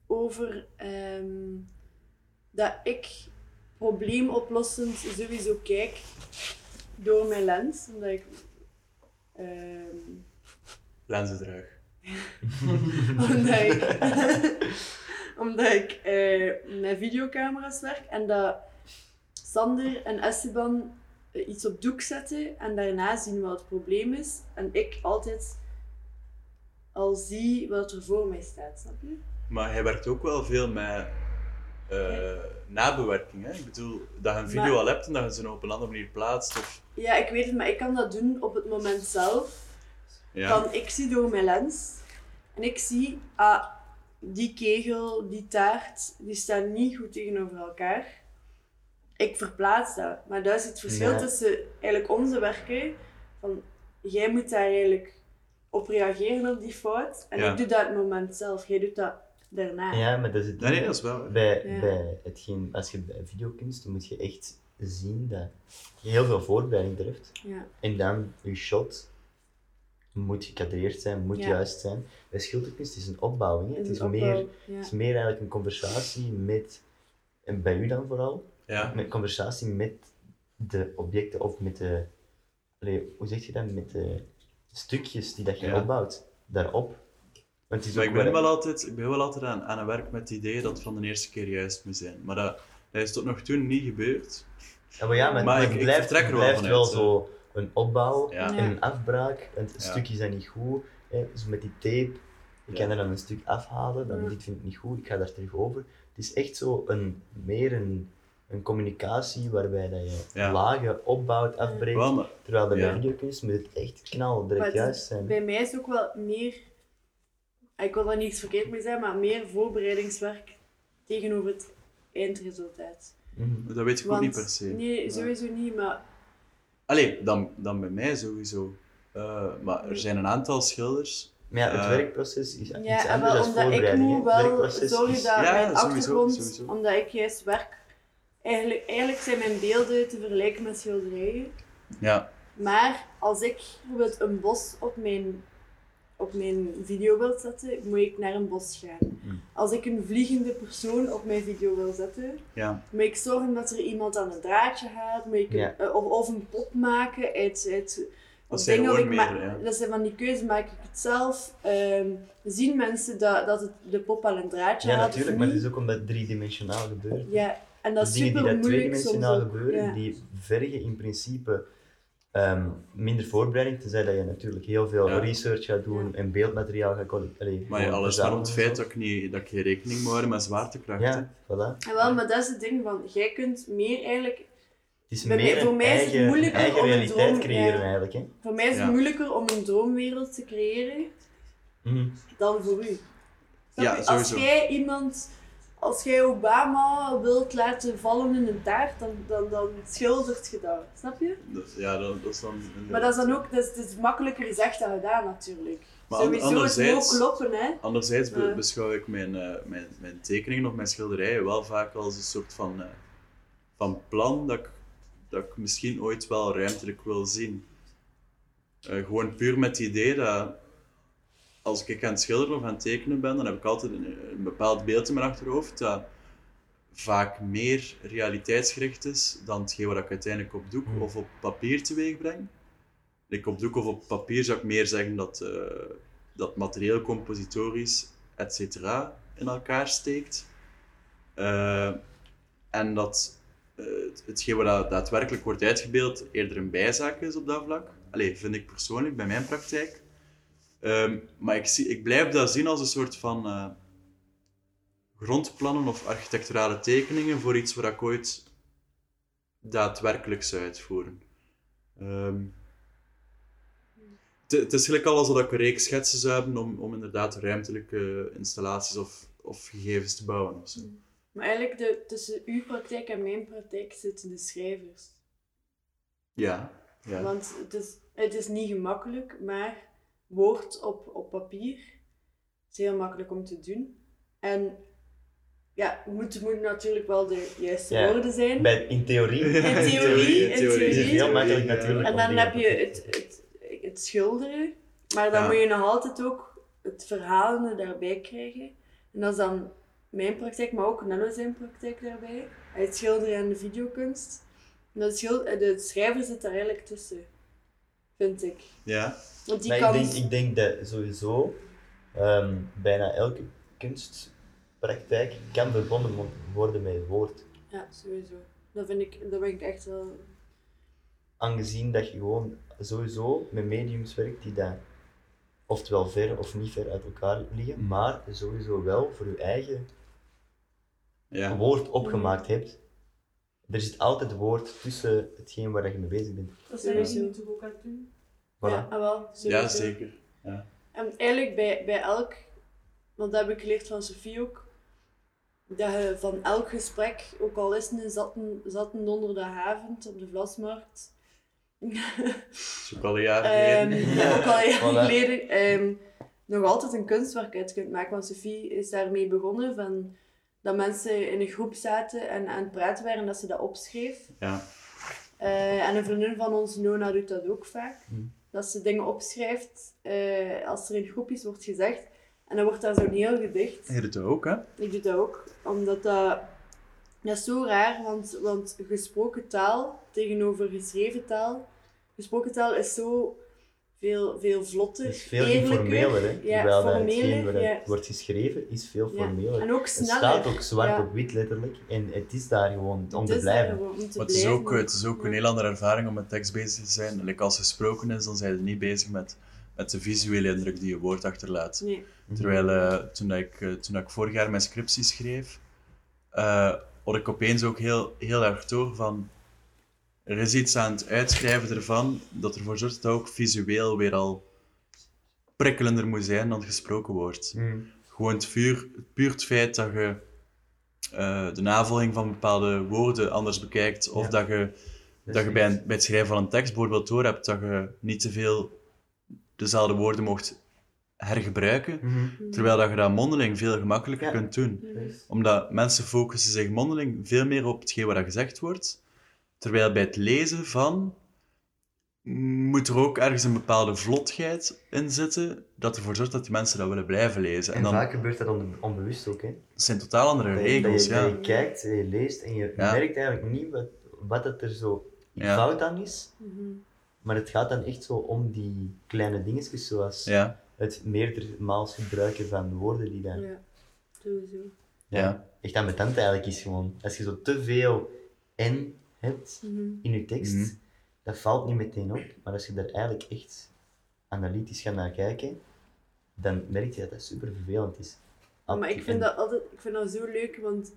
Over ehm, dat ik probleemoplossend sowieso kijk door mijn lens. Omdat ik... ehm, lenzendraag. omdat ik, omdat ik eh, met videocamera's werk en dat Sander en Esteban eh, iets op doek zetten en daarna zien wat het probleem is. En ik altijd al zie wat er voor mij staat, snap je? Maar hij werkt ook wel veel met eh, nabewerking. Hè? Ik bedoel, dat je een video Maar- al hebt en dat je ze op een andere manier plaatst. Of, Ja, ik weet het, maar ik kan dat doen op het moment zelf. Ja. Van, ik zie door mijn lens en ik zie, ah, die kegel, die taart, die staan niet goed tegenover elkaar. Ik verplaats dat. Maar daar is het verschil Ja. tussen eigenlijk onze werken. Van, jij moet daar eigenlijk op reageren op die fout. En Ja. ik doe dat het moment zelf. Jij doet dat daarna. ja, maar dat is het Nee, dat is wel. Bij, Ja. bij hetgeen, als je bij videokunst, dan moet je echt zien dat je heel veel voorbereiding treft. Ja. En dan je shot moet gecadreerd zijn, moet Ja. juist zijn. Bij schilderkunst is een opbouwing. Het Het is, een meer, ja. het is meer eigenlijk een conversatie met, en bij u dan vooral, Ja. met conversatie met de objecten of met de, allee, hoe zeg je dat, met de stukjes die dat je Ja. opbouwt, daarop. Want het is Maar ik ben waar- wel altijd, ik ben wel altijd aan, aan een werk met het idee dat het van de eerste keer juist moet zijn. Maar dat, dat is tot nog toe niet gebeurd. Ja, maar, ja, maar, Maar maar ik- het ik blijft, vertrek er het wel blijft wel vanuit, zo een opbouw en een afbraak. En het Ja. stukje is dan niet goed. Hè. Dus met die tape, ik kan Ja. er dan een stuk afhalen, dan Ja. dit vind ik niet goed, ik ga daar terug over. Het is echt zo een, meer een, een communicatie waarbij dat je Ja. lagen opbouwt, afbreekt. Wel, maar, Terwijl dat bij Ja. videokunst moet het echt knal, direct juist zijn. Bij mij is ook wel meer, ik wil daar niets verkeerd mee zijn, maar meer voorbereidingswerk tegenover het eindresultaat. Mhm. dat weet ik ook niet per se. Nee, sowieso niet, maar Allee, dan, dan bij mij sowieso. Eh, maar er zijn een aantal schilders. Maar ja, het Eh, werkproces is iets ja, en anders dan omdat ik voorbereiding. moet wel werkproces zorgen is- dat Ja, mijn sowieso, achtergrond, sowieso. omdat ik juist werk, eigenlijk, eigenlijk zijn mijn beelden te vergelijken met schilderijen. Ja, Maar als ik bijvoorbeeld een bos op mijn, op mijn video wil zetten, moet ik naar een bos gaan. Mm. Als ik een vliegende persoon op mijn video wil zetten, ja. moet ik zorgen dat er iemand aan een draadje gaat, moet ik Ja. eh, of, of een pop maken uit... uit Dat zijn dat ik ja. Dat zijn van die keuzes, maak ik het zelf. Ehm, zien mensen dat, dat het, de pop aan een draadje Ja, gaat natuurlijk, maar het is ook omdat het driedimensionaal gebeurt. Ja, en dat is dingen die super dat moeilijk soms tweedimensionaal ook. gebeuren, Ja. die vergen in principe ehm, minder voorbereiding, tenzij dat je natuurlijk heel veel Ja. research gaat doen en beeldmateriaal gaat collecteren. Maar ja, alles maar om het feit dat ik, niet, dat ik geen rekening moet houden met zwaartekracht. hè. Ja, voilà. En wel, maar dat is het ding van, jij kunt meer eigenlijk Het is mij- meer voor mij is het moeilijker eigen om een realiteit droom- creëren eigenlijk. Hè. Voor mij is het Ja. moeilijker om een droomwereld te creëren Mhm. dan voor u. Ja, je? als sowieso. jij iemand, als jij Obama wilt laten vallen in een taart, dan, dan, dan schildert je dat. Snap je? Dat, ja, dat, dat is dan... Maar dat is dan ook, dat is, dat is makkelijker gezegd dan gedaan natuurlijk. Maar Sowieso het anderzijds- moet kloppen, hè. Anderzijds be- beschouw ik mijn, eh, mijn, mijn tekeningen of mijn schilderijen wel vaak als een soort van, eh, van plan dat ik, dat ik misschien ooit wel ruimtelijk wil zien. Eh, gewoon puur met het idee dat als ik aan het schilderen of aan het tekenen ben, dan heb ik altijd een, een bepaald beeld in mijn achterhoofd dat vaak meer realiteitsgericht is dan hetgeen wat ik uiteindelijk op doek Hmm. of op papier teweeg breng. Ik op doek of op papier zou ik meer zeggen dat, eh, dat materieel, compositorisch, et cetera, in elkaar steekt. Eh, en dat eh, het- hetgeen wat da- daadwerkelijk wordt uitgebeeld eerder een bijzaak is op dat vlak. Allee, vind ik persoonlijk bij mijn praktijk. Ehm, maar ik, zie, ik blijf dat zien als een soort van eh, grondplannen of architecturale tekeningen voor iets wat ik ooit daadwerkelijk zou uitvoeren. Ehm, het- is gelijk al alsof ik een reeks schetsen zou hebben om, om inderdaad ruimtelijke installaties of, of gegevens te bouwen. Of zo. Maar eigenlijk de, tussen uw praktijk en mijn praktijk zitten de schrijvers. Ja, ja. Want het is, het is niet gemakkelijk, maar woord op, op papier is heel makkelijk om te doen. En ja, het moet, moet natuurlijk wel de juiste Ja, woorden zijn. Bij, in theorie. In theorie, in is het theorie. heel makkelijk natuurlijk. En dan heb je het, het, het schilderen, maar dan Ja. moet je nog altijd ook het verhalende daarbij krijgen. En dat is dan mijn praktijk, maar ook Nello zijn praktijk daarbij. Het schilderen en de videokunst. En dat schil- de schrijver zit daar eigenlijk tussen, vind ik. ja. Want die Maar ik, denk, ik denk dat sowieso ehm, bijna elke kunstpraktijk kan verbonden worden met het woord. Ja, sowieso. Dat vind ik, dat ben ik echt wel... Aangezien dat je gewoon sowieso met mediums werkt die daar oftewel ver of niet ver uit elkaar liggen, maar sowieso wel voor je eigen ja. woord opgemaakt hebt. Er zit altijd woord tussen hetgeen waar je mee bezig bent. Dat zijn jullie jullie toch ook aan het doen? Voilà. Ja, ah, wel, sowieso. ja, zeker. En eigenlijk bij, bij elk, want dat heb ik geleerd van Sofie ook, dat je van elk gesprek, ook al is het een zatten, zatten donderdagavond op de Vlasmarkt, Dat is ook al een jaar ehm, geleden. Ja, ook al jaren voilà. geleden, ehm, nog altijd een kunstwerk uit kunt maken. Want Sofie is daarmee begonnen, van, dat mensen in een groep zaten en aan het praten waren, dat ze dat opschreef. Ja. Eh, en een vriendin van ons, Nona, doet dat ook vaak. Hmm. Dat ze dingen opschrijft eh, als er in groepjes wordt gezegd. En dan wordt daar zo'n heel gedicht. Je doet dat ook, hè? Ik doe dat ook, omdat dat... Dat is zo raar, want, want gesproken taal tegenover geschreven taal... Gesproken taal is zo veel, veel vlotter, Het is veel eerlijker. informeler, hè? Ja, Terwijl hetgeen waar ja. het wordt geschreven is veel Ja. formeler. En ook Het staat ook zwart Ja. op wit letterlijk en het is daar gewoon om te blijven. gewoon om te Maar het is ook, het is ook een heel andere ervaring om met tekst bezig te zijn. Like als gesproken is, dan zijn je niet bezig met, met de visuele indruk die je woord achterlaat. Nee. Terwijl eh, toen, ik, eh, toen ik vorig jaar mijn scriptie schreef, eh had ik opeens ook heel, heel erg door van... Er is iets aan het uitschrijven ervan dat ervoor zorgt dat het ook visueel weer al prikkelender moet zijn dan het gesproken woord. Mm. Gewoon het, vuur, puur het feit dat je eh, de navolging van bepaalde woorden anders bekijkt, of Ja. dat je, Dat je bij, iets. een- bij het schrijven van een tekst bijvoorbeeld door hebt dat je niet te veel dezelfde woorden mocht hergebruiken, Mhm. terwijl dat je dat mondeling veel gemakkelijker Ja. kunt doen. Omdat mensen focussen zich mondeling veel meer op hetgeen wat er gezegd wordt, terwijl bij het lezen van moet er ook ergens een bepaalde vlotheid in zitten, dat ervoor zorgt dat die mensen dat willen blijven lezen. En, En dan vaak gebeurt dat on- onbewust ook. Hè? het zijn totaal andere Dat je, regels, je, ja. je kijkt, je leest en je Ja. merkt eigenlijk niet wat, wat het er zo Ja. fout aan is. Mhm. Maar het gaat dan echt zo om die kleine dingetjes, zoals Ja, het meerdermaals gebruiken van woorden die dan Ja, sowieso. ja. echt ambetant eigenlijk is gewoon. Als je zo te veel en hebt Mhm. in je tekst, Mhm. dat valt niet meteen op. Maar als je daar eigenlijk echt analytisch gaat naar kijken, dan merk je dat dat super vervelend is. Ja, maar ik vind En- dat altijd ik vind dat zo leuk, want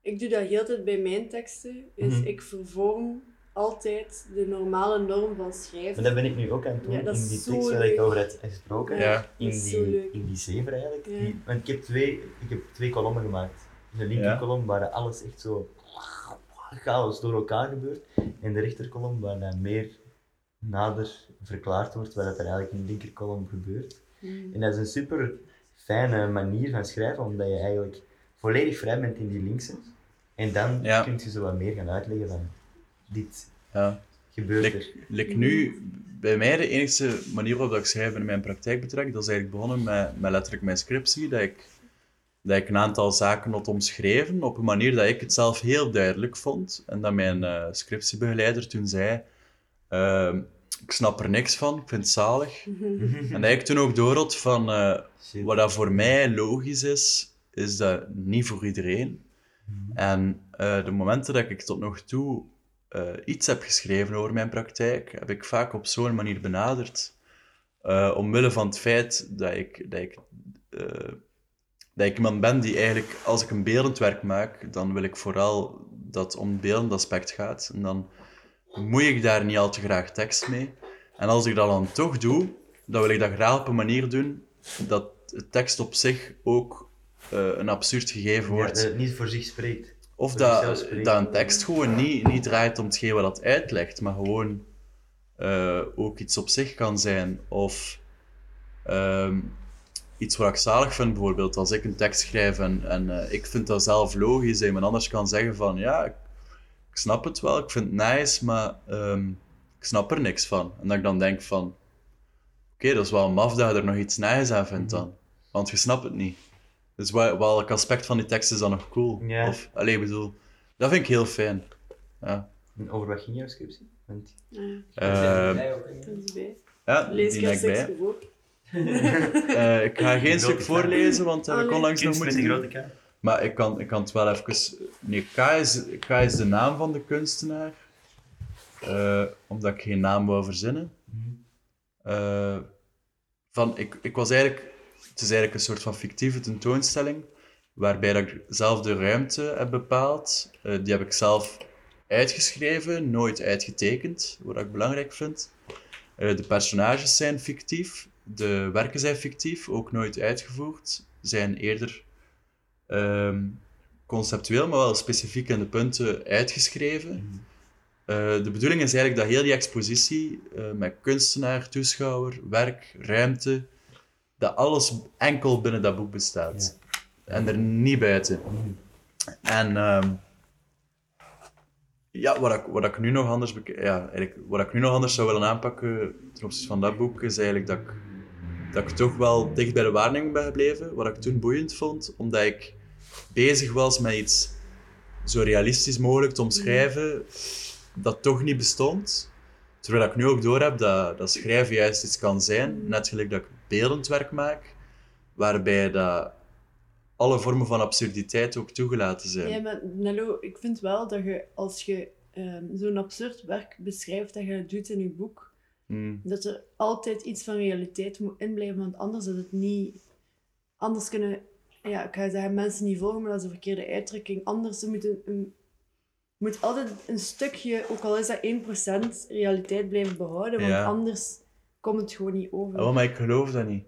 ik doe dat heel tijd bij mijn teksten. Is Mhm. ik vervorm altijd de normale norm van schrijven. Maar dat ben ik nu ook aan het doen Ja, in die tekst waar ik over heb gesproken. Ja. In, dat is zo die, leuk. in die zeven eigenlijk. Ja. Die, want ik heb, twee, ik heb twee kolommen gemaakt. De linkerkolom waar alles echt zo chaos door elkaar gebeurt. En de rechterkolom waar dan meer nader verklaard wordt wat er eigenlijk in de linkerkolom gebeurt. Mhm. En dat is een super fijne manier van schrijven, omdat je eigenlijk volledig vrij bent in die linkse. En dan Ja. kun je zo wat meer gaan uitleggen van dit ja. gebeurt er. Nu, bij mij de enige manier waarop ik schrijven in mijn praktijk betrek, dat is eigenlijk begonnen met, met letterlijk mijn scriptie, dat ik, dat ik een aantal zaken had omschreven op een manier dat ik het zelf heel duidelijk vond. En dat mijn eh, scriptiebegeleider toen zei, ehm, ik snap er niks van, ik vind het zalig. Mhm. En dat ik toen ook doorhad van, eh, wat dat voor mij logisch is, is dat niet voor iedereen. En eh, de momenten dat ik tot nog toe eh, iets heb geschreven over mijn praktijk, heb ik vaak op zo'n manier benaderd. Eh, omwille van het feit dat ik, dat, ik, eh, dat ik iemand ben die eigenlijk, als ik een beeldend werk maak, dan wil ik vooral dat het om het beeldend aspect gaat. En dan moei ik daar niet al te graag tekst mee. En als ik dat dan toch doe, dan wil ik dat graag op een manier doen dat de tekst op zich ook eh, een absurd gegeven Ja, wordt. dat het niet voor zich spreekt. Of voor dat een tekst gewoon niet, niet draait om hetgeen wat dat uitlegt, maar gewoon eh, ook iets op zich kan zijn. Of ehm, iets wat ik zalig vind, bijvoorbeeld als ik een tekst schrijf en, en eh, ik vind dat zelf logisch, en iemand anders kan zeggen van ja, ik, ik snap het wel, ik vind het nice, maar ehm, ik snap er niks van. En dat ik dan denk van oké, dat is wel maf dat je er nog iets nice aan vindt dan, want je snapt het niet. Dus wel- welk aspect van die tekst is dan nog cool? Ja. Of, allee, ik bedoel, dat vind ik heel fijn. Ja. En over wat ging jouw scriptie? Want Ja, Eh, bij. ja, Lees ik Eh, ik ga geen stuk voorlezen, want dat heb ik Allee. onlangs nog met moeten grote K. Maar ik kan, ik kan het wel even... Nee, K is, K is de naam van de kunstenaar. Eh, omdat ik geen naam wou verzinnen. Eh, van, ik, ik was eigenlijk... Het is eigenlijk een soort van fictieve tentoonstelling, waarbij dat ik zelf de ruimte heb bepaald. Eh, die heb ik zelf uitgeschreven, nooit uitgetekend, wat ik belangrijk vind. Eh, de personages zijn fictief, de werken zijn fictief, ook nooit uitgevoerd, zijn eerder ehm, conceptueel, maar wel specifiek in de punten uitgeschreven. Eh, de bedoeling is eigenlijk dat heel die expositie eh, met kunstenaar, toeschouwer, werk, ruimte, dat alles enkel binnen dat boek bestaat. En er niet buiten. En ehm, ja, wat ik, wat ik nu nog anders ja, eigenlijk, wat ik nu nog anders zou willen aanpakken ten opzichte van dat boek, is eigenlijk dat ik, dat ik toch wel dicht bij de waarneming ben gebleven. Wat ik toen boeiend vond, omdat ik bezig was met iets zo realistisch mogelijk te omschrijven, dat toch niet bestond. Terwijl ik nu ook doorheb dat, dat schrijven juist iets kan zijn, net gelijk dat ik beeldend werk maak, waarbij dat alle vormen van absurditeit ook toegelaten zijn. Ja, maar Nello, ik vind wel dat je als je ehm, zo'n absurd werk beschrijft dat je doet in je boek, Mm. dat er altijd iets van realiteit moet inblijven, want anders is het niet... Anders kunnen, ja, ik ga zeggen, mensen niet volgen, maar dat is een verkeerde uitdrukking. Anders moet een, een- moet altijd een stukje, ook al is dat 1%, realiteit blijven behouden, want Ja. anders komt het gewoon niet over. Oh, maar ik geloof dat niet.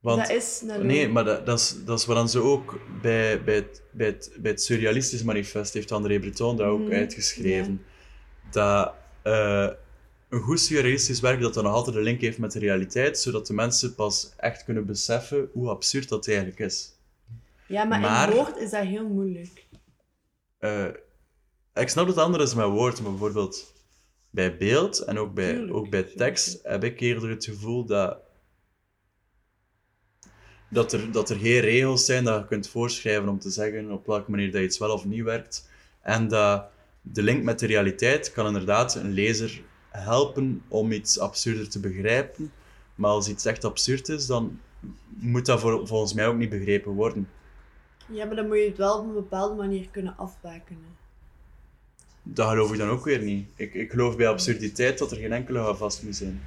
Want, dat is nee, maar dat, dat, is, dat is wat dan ze ook bij, bij, het, bij, het, bij het Surrealistisch Manifest heeft André Breton dat ook Mhm, uitgeschreven. Dat eh, een goed surrealistisch werk dat dan nog altijd een link heeft met de realiteit, zodat de mensen pas echt kunnen beseffen hoe absurd dat eigenlijk is. Ja, maar, maar- in woord is dat heel moeilijk. Eh, ik snap dat het anders is met woord, maar bijvoorbeeld bij beeld en ook bij, Tuurlijk, ook bij tuurlijk. tekst heb ik eerder het gevoel dat, dat, er, dat er geen regels zijn dat je kunt voorschrijven om te zeggen op welke manier dat iets wel of niet werkt. En dat de link met de realiteit kan inderdaad een lezer helpen om iets absurder te begrijpen. Maar als iets echt absurd is, dan moet dat voor, volgens mij ook niet begrepen worden. Ja, maar dan moet je het wel op een bepaalde manier kunnen afbakenen. Dat geloof ik dan ook weer niet. Ik, ik geloof bij absurditeit dat er geen enkele houvast moet zijn.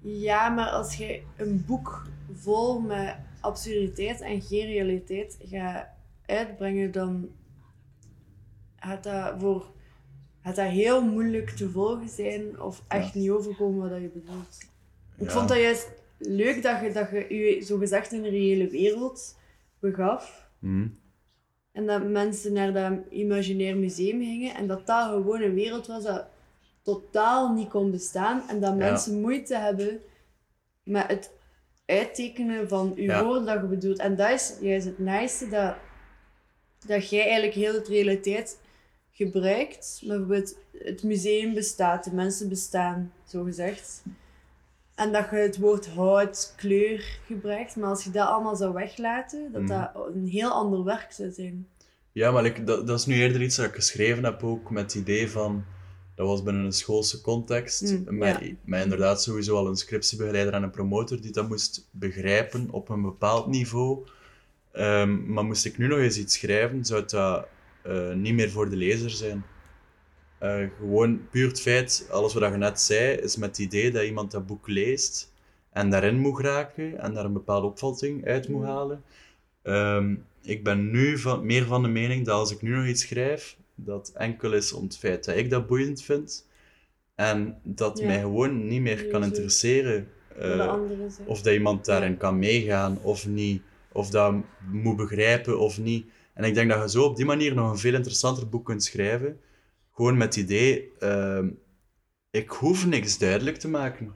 Ja, maar als je een boek vol met absurditeit en geen realiteit gaat uitbrengen, dan gaat dat, voor, gaat dat heel moeilijk te volgen zijn of echt niet overkomen wat je bedoelt. Ik vond dat juist leuk dat je dat je, je zogezegd in een reële wereld begaf. Hm. En dat mensen naar dat imaginair museum gingen en dat dat gewoon een wereld was dat totaal niet kon bestaan. En dat Ja. mensen moeite hebben met het uittekenen van je Ja. woorden dat je bedoelt. En dat is juist het nice dat, dat jij eigenlijk heel de realiteit gebruikt. Maar bijvoorbeeld het museum bestaat, de mensen bestaan, zo gezegd. En dat je het woord hout, kleur gebruikt. Maar als je dat allemaal zou weglaten, dat Mhm. dat een heel ander werk zou zijn. Ja, maar ik, dat, dat is nu eerder iets dat ik geschreven heb ook met het idee van dat was binnen een schoolse context. Mm, ja. met inderdaad sowieso al een scriptiebegeleider en een promotor die dat moest begrijpen op een bepaald niveau. Ehm, maar moest ik nu nog eens iets schrijven, zou dat eh, niet meer voor de lezer zijn. Eh, gewoon puur het feit, alles wat je net zei, is met het idee dat iemand dat boek leest en daarin moet geraken en daar een bepaalde opvatting uit moet Mm. halen. Ehm, ik ben nu van, meer van de mening dat als ik nu nog iets schrijf, dat enkel is om het feit dat ik dat boeiend vind en dat Ja. mij gewoon niet meer kan interesseren eh, of dat iemand daarin kan meegaan of niet, of dat moet begrijpen of niet. En ik denk dat je zo op die manier nog een veel interessanter boek kunt schrijven. Gewoon met het idee, ehm, ik hoef niks duidelijk te maken.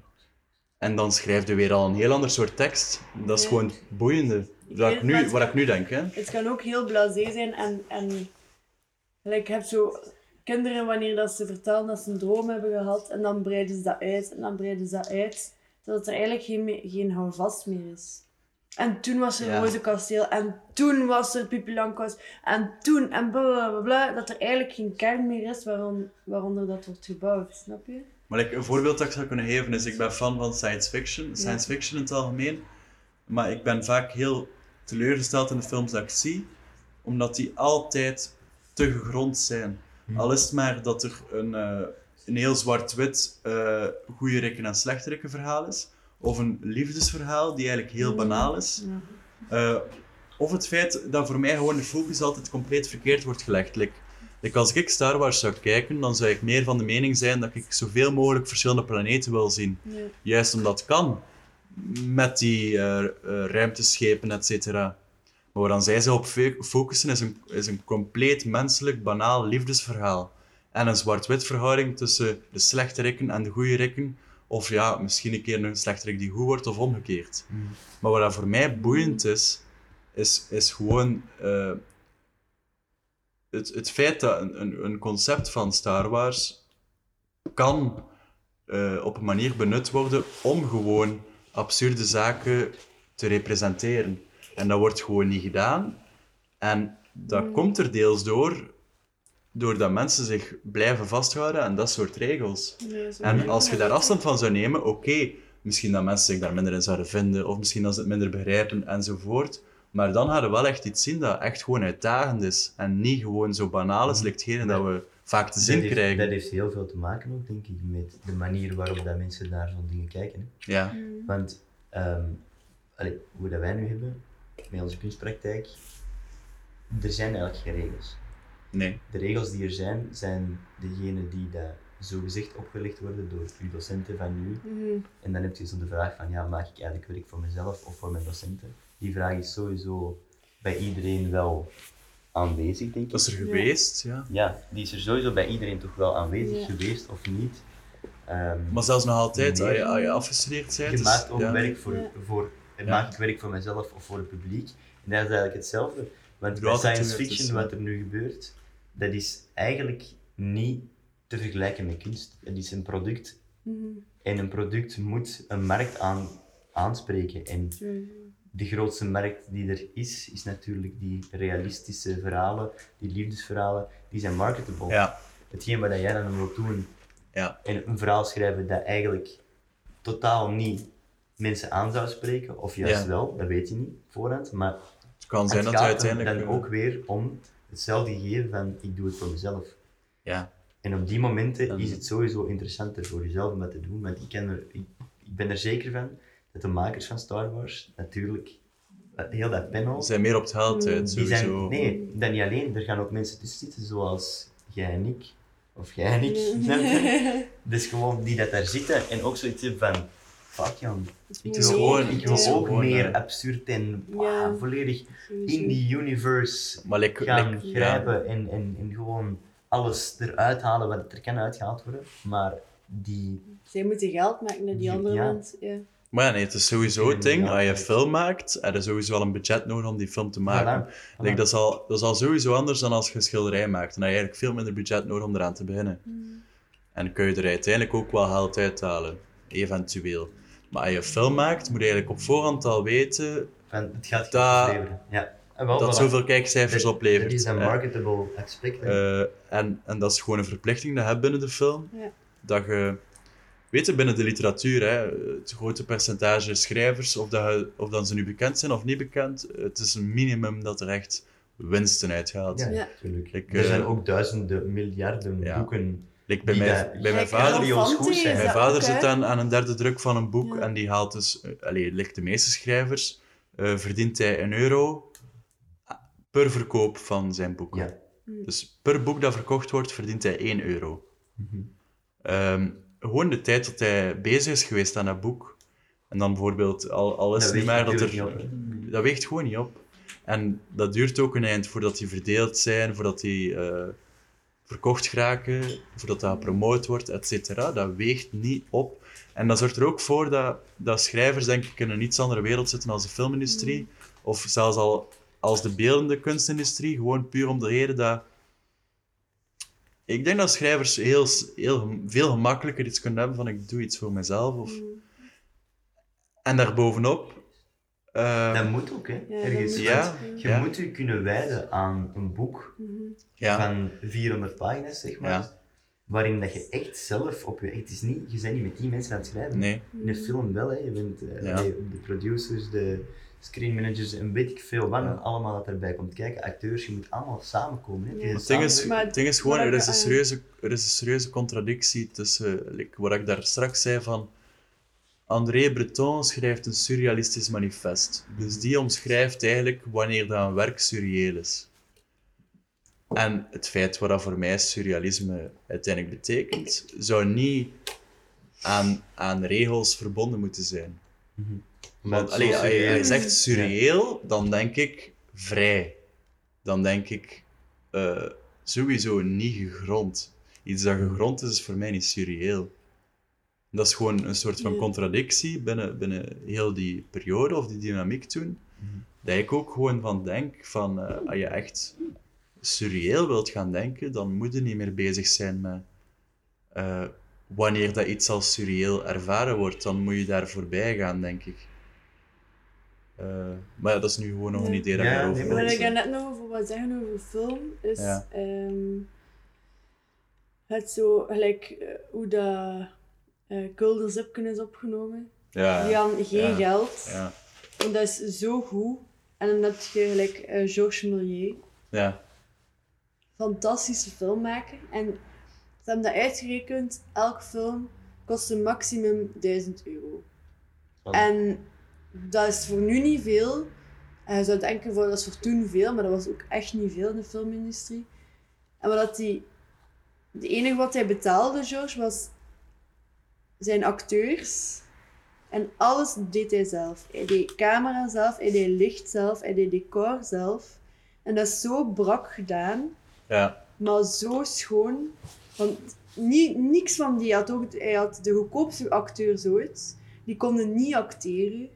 En dan schrijf je weer al een heel ander soort tekst. Dat is Ja. gewoon boeiende. Ik Wat ik, nu, wat ik nu denk, hè. Het kan ook heel blasé zijn en, en like, hebt zo kinderen wanneer dat ze vertellen dat ze een droom hebben gehad en dan breiden ze dat uit en dan breiden ze dat uit, dat er eigenlijk geen, geen houvast meer is. En toen was er Ja. Roze Kasteel en toen was er Pipi Langkous en toen en bla bla bla bla, dat er eigenlijk geen kern meer is waarom, waaronder dat wordt gebouwd, snap je? Maar like, een voorbeeld dat ik zou kunnen geven is, ik ben fan van science fiction. Science fiction in het algemeen. Maar ik ben vaak heel teleurgesteld in de films dat ik zie, omdat die altijd te gegrond zijn. Al is het maar dat er een, eh, een heel zwart-wit eh goede rikken en slechte rikken verhaal is, of een liefdesverhaal die eigenlijk heel banaal is. Eh, of het feit dat voor mij gewoon de focus altijd compleet verkeerd wordt gelegd. Like, like als ik Star Wars zou kijken, dan zou ik meer van de mening zijn dat ik zoveel mogelijk verschillende planeten wil zien. Ja. Juist omdat het kan. Met die eh, eh, ruimteschepen, et cetera. Maar waar dan zij zich op fo- focussen is een, is een compleet menselijk, banaal liefdesverhaal. En een zwart-wit verhouding tussen de slechte rikken en de goede rikken. Of ja, misschien een keer een slechterik die goed wordt, of omgekeerd. Maar wat dat voor mij boeiend is, is, is gewoon eh, het, het feit dat een, een, een concept van Star Wars kan eh, op een manier benut worden om gewoon absurde zaken te representeren. En dat wordt gewoon niet gedaan. En dat Mm. komt er deels door, doordat mensen zich blijven vasthouden aan dat soort regels. En als je daar afstand van zou nemen, oké, misschien dat mensen zich daar minder in zouden vinden, of misschien dat ze het minder begrijpen, enzovoort. Maar dan hadden we wel echt iets zien dat echt gewoon uitdagend is. En niet gewoon zo banaal is, lijkt hetgene dat we vaak te zien dat, heeft, krijgen. dat heeft heel veel te maken ook, denk ik, met de manier waarop dat mensen naar zo'n dingen kijken. Hè. Ja, Mm. Want ehm, allee, hoe dat wij nu hebben, met onze kunstpraktijk, er zijn eigenlijk geen regels. Nee. De regels die er zijn, zijn degene die dat zogezegd opgelegd worden door uw docenten van nu. Mhm. En dan heb je zo de vraag van, ja, maak ik eigenlijk werk voor mezelf of voor mijn docenten? Die vraag is sowieso bij iedereen wel aanwezig, denk ik. Dat is er geweest, ja. Ja, die is er sowieso bij iedereen toch wel aanwezig Ja. geweest of niet. Ehm, Maar zelfs nog altijd, Nee. als je, als je afgestudeerd bent... je maakt ook ja. werk voor, voor Ja. maak ik werk voor mezelf of voor het publiek. En dat is eigenlijk hetzelfde. Want bij science fiction, is, wat er nu gebeurt, dat is eigenlijk niet te vergelijken met kunst. Het is een product Mhm. en een product moet een markt aan, aanspreken. En Sowieso. de grootste markt die er is, is natuurlijk die realistische verhalen, die liefdesverhalen, die zijn marketable. Ja, Hetgeen wat jij dan wilt doen, ja. en een verhaal schrijven dat eigenlijk totaal niet mensen aan zou spreken, of juist Ja. wel, dat weet je niet voorhand, maar Het kan zijn het dat uiteindelijk... dan eh, ook weer om hetzelfde gegeven van ik doe het voor mezelf. Ja, En op die momenten Dan- is het sowieso interessanter voor jezelf om dat te doen, want ik, ken er, ik, ik ben er zeker van dat de makers van Star Wars natuurlijk, heel dat panel, ze zijn meer op het geld uit, die sowieso. zijn, nee, dat niet alleen, er gaan ook mensen tussen zitten zoals jij en ik, of jij en ik? Dus gewoon die dat daar zitten en ook zoiets van, fuck Jan, ik is wil, gewoon- ik wil is ook gewoon, meer eh, absurd en Ja. wauw, volledig Sowieso. in die universe Maar like, gaan like- grijpen en, en, en gewoon alles eruit halen wat er kan uitgehaald worden. Maar die, Zij moeten geld maken naar die andere Ja. mensen. Maar ja, nee, het is sowieso het ding. Als je film maakt, heb je sowieso wel een budget nodig om die film te maken. Voilà, voilà. Like, dat, is al, dat is al sowieso anders dan als je een schilderij maakt. Dan heb je eigenlijk veel minder budget nodig om eraan te beginnen. En kun je er uiteindelijk ook wel geld uithalen. Eventueel. Maar als je een film maakt, moet je eigenlijk op voorhand al weten... Van, het gaat Dat- opleveren. Ja. Wel, dat voilà. zoveel kijkcijfers Dat- oplevert. Dat is een marketable eh, en, en dat is gewoon een verplichting dat je hebt binnen de film. Ja. Dat je, weet je, binnen de literatuur, hè, het grote percentage schrijvers, of, dat je, of dat ze nu bekend zijn of niet bekend, het is een minimum dat er echt winsten uithaalt. ja, Ja. natuurlijk. Er zijn eh, ook duizenden, miljarden ja. boeken. Like bij, mij, bij mijn vader die ons goed zijn. Mijn vader ook, zit aan, aan een derde druk van een boek Ja. en die haalt dus, uh, allee, ligt de meeste schrijvers, eh, verdient hij een euro per verkoop van zijn boek. Ja. Dus per boek dat verkocht wordt, verdient hij 1 euro. Mhm. Ehm, gewoon de tijd dat hij bezig is geweest aan dat boek. En dan bijvoorbeeld, al, al is Dat het niet maar dat er... niet op, Dat weegt gewoon niet op. En dat duurt ook een eind voordat die verdeeld zijn, voordat die eh, verkocht geraken, voordat dat gepromoot wordt, et cetera. Dat weegt niet op. En dat zorgt er ook voor dat, dat schrijvers, denk ik, in een iets andere wereld zitten als de filmindustrie. Of zelfs al als de beeldende kunstindustrie. Gewoon puur om de reden dat... Ik denk dat schrijvers heel, heel, veel gemakkelijker iets kunnen hebben van ik doe iets voor mezelf. Of... Mm. En daarbovenop... eh, Dat moet ook, hè? Ja, ergens. moet Ja, Want Je ja. moet je kunnen wijden aan een boek Mhm. ja, van 400 pagina's, zeg maar. Ja. Waarin dat je echt zelf op je... Het is niet, je bent niet met die mensen aan het schrijven. nee. In een film wel, hè. Je bent eh, de producers, de screenmanagers en weet ik veel wat Ja. allemaal dat erbij komt kijken. Acteurs, je moet allemaal samenkomen. Hè. Het Het ding, is, samenwerking. Maar het ding is gewoon, er is, een serieuze, er is een serieuze contradictie tussen like, wat ik daar straks zei van André Breton schrijft een surrealistisch manifest. Dus die omschrijft eigenlijk wanneer dat een werk surreëel is. En het feit wat dat voor mij surrealisme uiteindelijk betekent, zou niet aan, aan regels verbonden moeten zijn. Maar Want allee, als je- zegt surreëel, dan denk ik vrij. Dan denk ik eh, sowieso niet gegrond. Iets dat gegrond is, is voor mij niet surreëel. Dat is gewoon een soort van contradictie binnen, binnen heel die periode of die dynamiek toen. Mhm. Dat ik ook gewoon van denk van, eh, als je echt surreëel wilt gaan denken, dan moet je niet meer bezig zijn met eh, wanneer dat iets als surreëel ervaren wordt, dan moet je daar voorbij gaan, denk ik. Eh, maar ja, dat is nu gewoon nog een idee dat Ja, ik nee, Wat ik er net nog over wat zeggen over film, is Ja. ehm, het zo, gelijk hoe dat eh Kulder Zipken is opgenomen. Ja, Die hadden geen ja, geld, ja, en dat is zo goed. En dan heb je gelijk eh, Georges Méliès, ja, fantastische filmmaker. En ze hebben dat uitgerekend, elke film kostte maximum 1000 euro. En dat is voor nu niet veel. En je zou denken, voor, dat is voor toen veel, maar dat was ook echt niet veel in de filmindustrie. En wat dat die... Het enige wat hij betaalde, George, was zijn acteurs. En alles deed hij zelf. Hij deed camera zelf, hij deed licht zelf, hij deed decor zelf. En dat is zo brak gedaan, ja, maar zo schoon. Want nie, niks van die had ook... Hij had de goedkoopste acteurs ooit. Die konden niet acteren.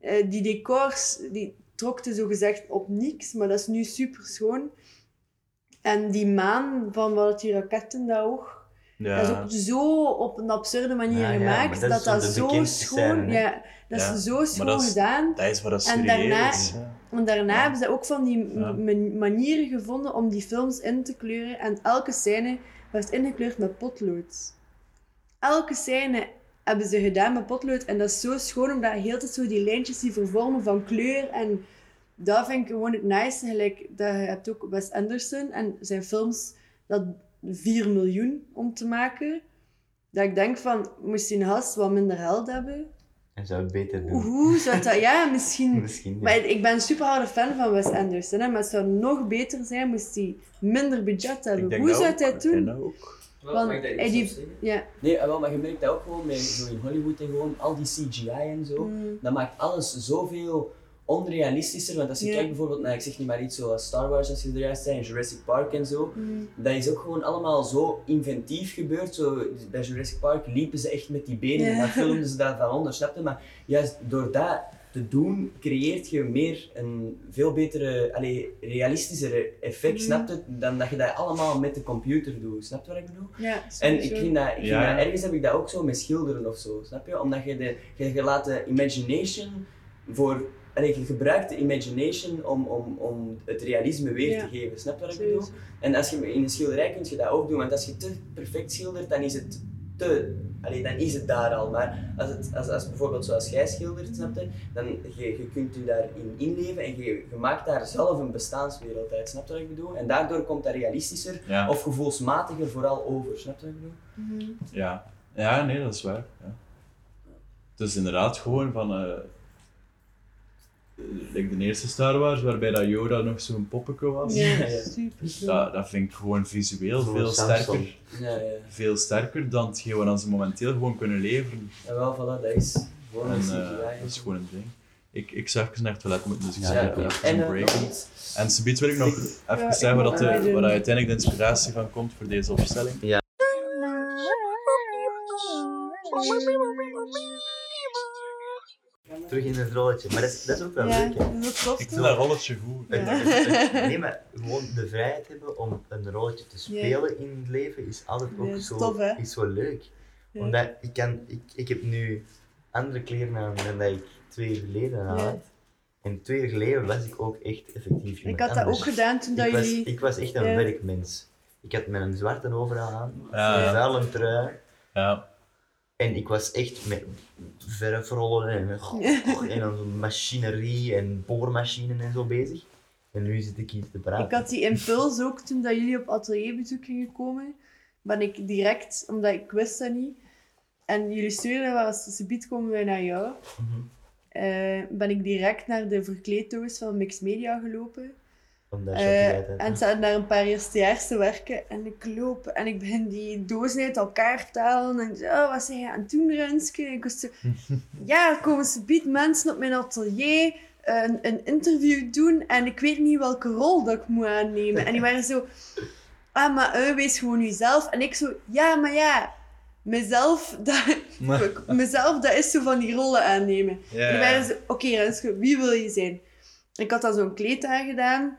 Eh, die decors, die trokten zogezegd op niks, maar dat is nu super schoon. En die maan van wat die raketten dat ook, dat is ook zo op een absurde manier Ja, gemaakt, dat dat zo schoon... scène, ja, dat is zo schoon dat is- gedaan. Dat is wat dat En daarna- is. En daarna hebben ze ook van die manieren gevonden om die films in te kleuren. En elke scène werd ingekleurd met potlood. Elke scène hebben ze gedaan met potlood. En dat is zo schoon, omdat je heel tijd zo die lijntjes die vervormen van kleur. En dat vind ik gewoon het nice. Gelijk, dat je hebt ook Wes Anderson en zijn films, dat 4 miljoen om te maken. Dat ik denk van, moest die gast wat minder geld hebben? En zou het beter doen. Hoe zou dat... Ja, misschien... Misschien. ja. Maar ik ben een super harde fan van Wes Anderson, hè, maar het zou nog beter zijn moest hij minder budget hebben. Ik denk Hoe dat zou ook. hij Ik het denk doen? dat ook. Wel, Want mag ik iets die-? Ja. Nee, ah, wel, maar je merkt dat ook gewoon met, zo in Hollywood en gewoon al die CGI en zo. Mm. Dat maakt alles zoveel onrealistischer. Want als je Ja. kijkt bijvoorbeeld naar, ik zeg niet maar iets zoals Star Wars, als je er juist zei, en Jurassic Park en zo. Mm. Dat is ook gewoon allemaal zo inventief gebeurd. Zo, bij Jurassic Park liepen ze echt met die benen en dan filmden ze dat van onder, snap je? Maar juist door dat te doen, creëert je meer een veel betere, allee, realistischere effect, snap je? Dan dat je dat allemaal met de computer doet, snap je wat ik bedoel? Ja, En ik vind dat, ik vind Ja. dat ergens heb ik dat ook zo met schilderen of zo, snap je? Omdat je de, je, je laat de imagination voor je gebruikt de imagination om, om, om het realisme weer Ja. te geven. Snap je wat ik bedoel? En als je in een schilderij kun je dat ook doen, want als je te perfect schildert, dan is het te, allee, dan is het daar al. Maar als, het, als, als bijvoorbeeld zoals jij schildert, snap je, dan je, je kunt je daarin inleven en je, je maakt daar zelf een bestaanswereld uit. Snap je wat ik bedoel? En daardoor komt dat realistischer Ja. of gevoelsmatiger vooral over. Snap je wat ik bedoel? Mhm. Ja. ja, nee, dat is waar. Ja. Het is inderdaad gewoon van. eh, like de eerste Star Wars, waarbij dat Yoda nog zo'n poppetje was. Ja, Ja. super. Dat, dat vind ik gewoon visueel Voor veel Samsung. sterker, Ja, ja. veel sterker dan hetgeen wat ze momenteel gewoon kunnen leveren. En wel, voilà, dat is gewoon En een eh, dat is gewoon een ding. Ik, ik zou even naar het toilet moeten, dus ik Ja, zeg Ja, ja, even En een eh, break. En subiet wil ik nog even Ja, zeggen wat, moet de, naar de- waar uiteindelijk de inspiratie van komt voor deze opstelling. Terug in het rolletje. Maar dat is, dat is ook wel Ja, leuk, hè. dat tof Ik vind dat rolletje goed. Het- Ja. het- het- nee, maar gewoon de vrijheid hebben om een rolletje te spelen in het leven is altijd ook Ja, dat is zo, tof, is zo leuk. Ja. Omdat ik, kan, ik, ik heb nu andere kleren aan dan dat ik twee jaar geleden had. En twee jaar geleden was ik ook echt effectief Ik had dat anders. ook gedaan toen dat ik, was, jullie... ik was echt een Ja. werkmens. Ik had mijn zwarte overal aan, Ja. een vuile trui. Ja, En ik was echt met verfrollen en, en dan machinerie en boormachines en zo bezig. En nu zit ik hier te praten. Ik had die impuls ook toen dat jullie op atelierbezoek gingen komen. Ben ik direct, omdat ik wist dat niet. En jullie stuurden wel eens, subiet komen wij naar jou. Mhm. Eh, ben ik direct naar de verkleeddoos van Mixed Media gelopen. Had. en zaten daar een paar eerstejaars te werken. En ik loop en ik begin die dozen uit elkaar te halen. En ik zeg, oh, wat zijn je aan het doen, Renske? En ik was zo, ja, er komen subiet mensen op mijn atelier eh, een, een interview doen. En ik weet niet welke rol dat ik moet aannemen. En die waren zo, ah, maar eh, wees gewoon jezelf. En ik zo, ja, maar ja, mezelf, dat, mezelf, dat is zo van die rollen aannemen. En die waren zo, oké Renske, wie wil je zijn? Ik had dan zo'n kleed aangedaan.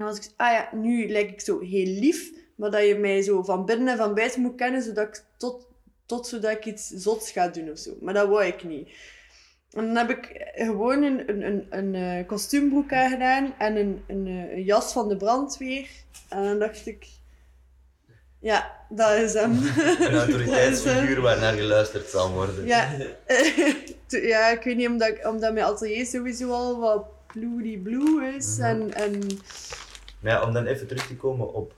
En was ik ah ja, nu lijk ik zo heel lief, maar dat je mij zo van binnen en van buiten moet kennen, zodat ik tot, tot zodat ik iets zots ga doen of zo. Maar dat wou ik niet. En dan heb ik gewoon een, een, een, een eh, kostuumbroek aangedaan en een, een, eh, een jas van de brandweer. En dan dacht ik, ja, dat is hem. Een autoriteitsfiguur waarnaar geluisterd zal worden. Ja, ja, ik weet niet, omdat, omdat mijn atelier sowieso al wat bloody blue is. Mhm. En, en Maar ja, om dan even terug te komen op,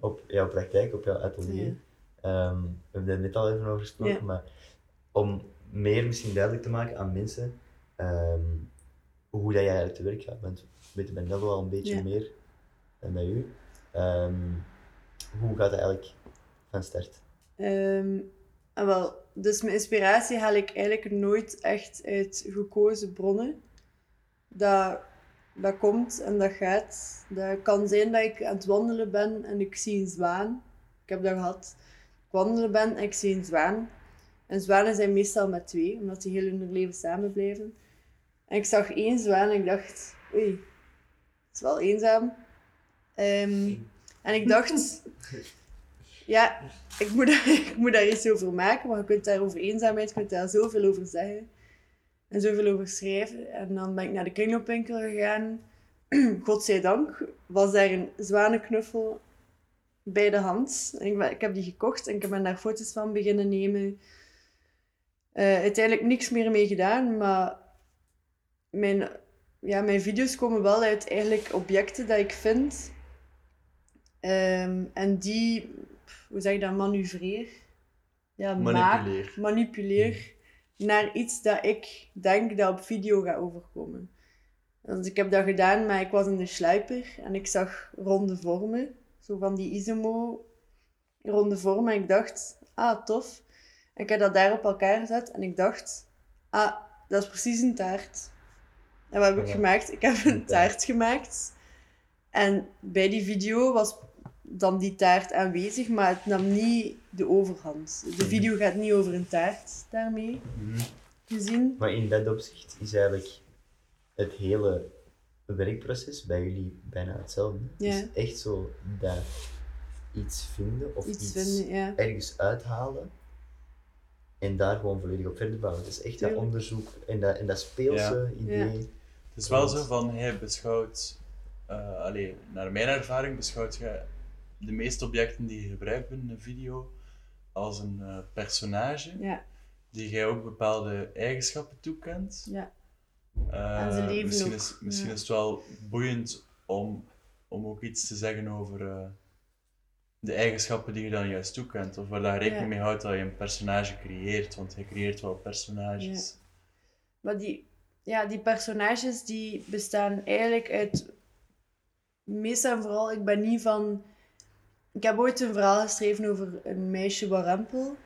op jouw praktijk, op jouw atelier. Ja. Ehm, we hebben er net al even over gesproken, Ja. maar om meer misschien duidelijk te maken aan mensen ehm, hoe dat jij eigenlijk te werk gaat. Want we weten bij Nello al een beetje meer dan bij u. Ehm, hoe gaat dat eigenlijk van start? En wel, dus mijn inspiratie haal ik eigenlijk nooit echt uit gekozen bronnen. Dat, dat komt en dat gaat. Dat kan zijn dat ik aan het wandelen ben en ik zie een zwaan. Ik heb dat gehad. Ik wandelen ben en ik zie een zwaan. En zwanen zijn meestal met twee, omdat die heel hun leven samen blijven. En ik zag één zwaan en ik dacht, oei, het is wel eenzaam. Ehm, en ik dacht, ja, ik moet, daar, ik moet daar iets over maken, maar je kunt daar over eenzaamheid, je kunt daar zoveel over zeggen. En zoveel over schrijven. En dan ben ik naar de kringloopwinkel gegaan. Godzijdank was daar een zwanenknuffel bij de hand. En ik, ben- ik heb die gekocht en ik ben daar foto's van beginnen nemen. Eh, uiteindelijk niks meer mee gedaan, maar mijn, ja, mijn video's komen wel uit eigenlijk objecten dat ik vind. Ehm, en die, hoe zeg je dat, manoeuvreer. Ja, maak, Manipuleer. Naar iets dat ik denk dat op video gaat overkomen. Dus ik heb dat gedaan, maar ik was in de sluiper en ik zag ronde vormen. Zo van die Isomo ronde vormen. En ik dacht, ah, tof. Ik heb dat daar op elkaar gezet en ik dacht, ah, dat is precies een taart. En wat heb ik Ja. gemaakt? Ik heb Een taart gemaakt. En bij die video was dan die taart aanwezig, maar het nam niet de overhand. De video gaat niet over een taart daarmee gezien. Maar in dat opzicht is eigenlijk het hele werkproces bij jullie bijna hetzelfde. Het Ja. is echt zo dat iets vinden of Iets iets, vinden, ja. ergens uithalen en daar gewoon volledig op verder bouwen. Het is echt dat onderzoek en dat, en dat speelse idee. Het is wel zo van, hij beschouwt, eh allee, naar mijn ervaring beschouwt je de meeste objecten die je gebruikt in een video als een eh, personage, Ja, die jij ook bepaalde eigenschappen toekent. ja. Eh, En ze leven misschien ook, is, misschien ja. is het wel boeiend om, om ook iets te zeggen over eh, de eigenschappen die je dan juist toekent. Of waar je rekening Ja. mee houdt dat je een personage creëert, want je creëert wel personages. Maar die, ja, die personages die bestaan eigenlijk uit... Meestal en vooral, ik ben niet van... Ik heb ooit een verhaal geschreven over een meisje warempel.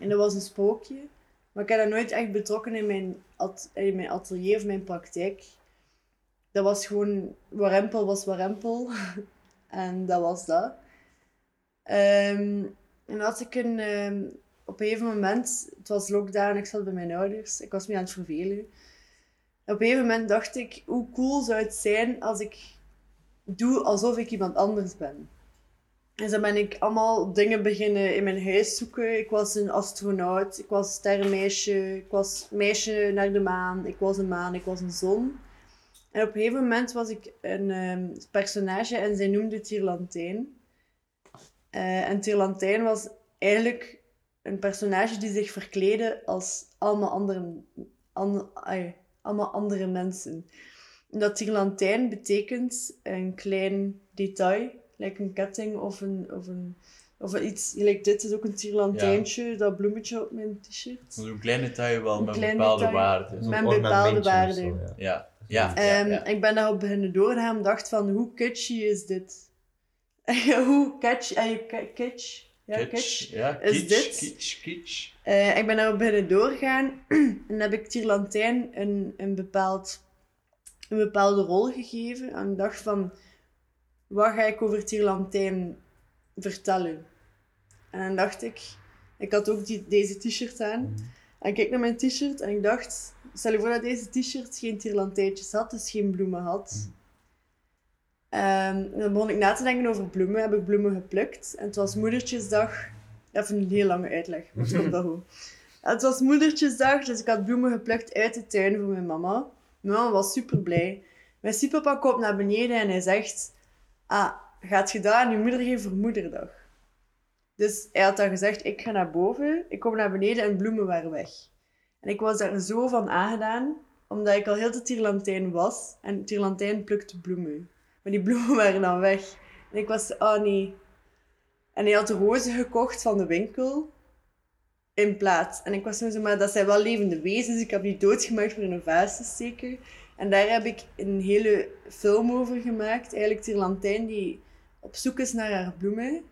En dat was een sprookje. Maar ik heb dat nooit echt betrokken in mijn, at- in mijn atelier of mijn praktijk. Dat was gewoon... Warempel was warempel. en dat was dat. Ehm, en had ik een... ehm, op een gegeven moment... Het was lockdown, ik zat bij mijn ouders. Ik was me aan het vervelen. Op een gegeven moment dacht ik, hoe cool zou het zijn als ik doe alsof ik iemand anders ben. En zo ben ik allemaal dingen beginnen in mijn huis zoeken. Ik was een astronaut, ik was sterrenmeisje, ik was meisje naar de maan, ik was een maan, ik was een zon. En op een gegeven moment was ik een ehm, personage en zij noemde Tierlantijn. Eh en Tierlantijn was eigenlijk een personage die zich verkleedde als allemaal andere, allemaal andere mensen. En Dat tierlantijn betekent een klein detail, like een ketting of een, of een of iets, gelijk dit is ook een tierlantijntje, dat bloemetje op mijn t-shirt. Dat is een klein detail wel Een met bepaalde waarden. Zo'n Met een bepaalde ornamentje of waarde. zo, ja. Ja, ja, ja, Ehm, ja. Ik ben daarop beginnen doorgaan en dacht van, hoe kitschy is dit? hoe catch, eh, ki- kitsch? Ja, kitsch. Kitsch, ja, Is kitsch, dit- kitsch, kitsch. Eh, ik ben daarop beginnen doorgaan en heb ik Tierlantijn een, een, bepaald, een bepaalde rol gegeven. En ik dacht van, wat ga ik over Tierlantijn vertellen? En dan dacht ik, ik had ook die, deze t-shirt aan. En ik keek naar mijn t-shirt en ik dacht, stel je voor dat deze t-shirt geen tierlantijntjes had, dus geen bloemen had. Ehm, en dan begon ik na te denken over bloemen, heb ik bloemen geplukt. En het was moedertjesdag. Even een heel lange uitleg, maar het komt wel goed. En Het was moedertjesdag, dus ik had bloemen geplukt uit de tuin voor mijn mama. Mijn mama was super blij. Mijn stiefpapa komt naar beneden en hij zegt... Ah, gaat je dat aan je moeder geven voor moederdag? Dus hij had dan gezegd, ik ga naar boven, ik kom naar beneden en bloemen waren weg. En ik was daar zo van aangedaan, omdat ik al heel de tierlantijn was. En tierlantijn plukte bloemen. Maar die bloemen waren dan weg. En ik was, oh nee. En hij had rozen gekocht van de winkel in plaats. En ik was zo, maar dat zijn wel levende wezens. Ik heb die doodgemaakt voor een vaas steken. En daar heb ik een hele film over gemaakt. Eigenlijk Tierlantijn die op zoek is naar haar bloemen.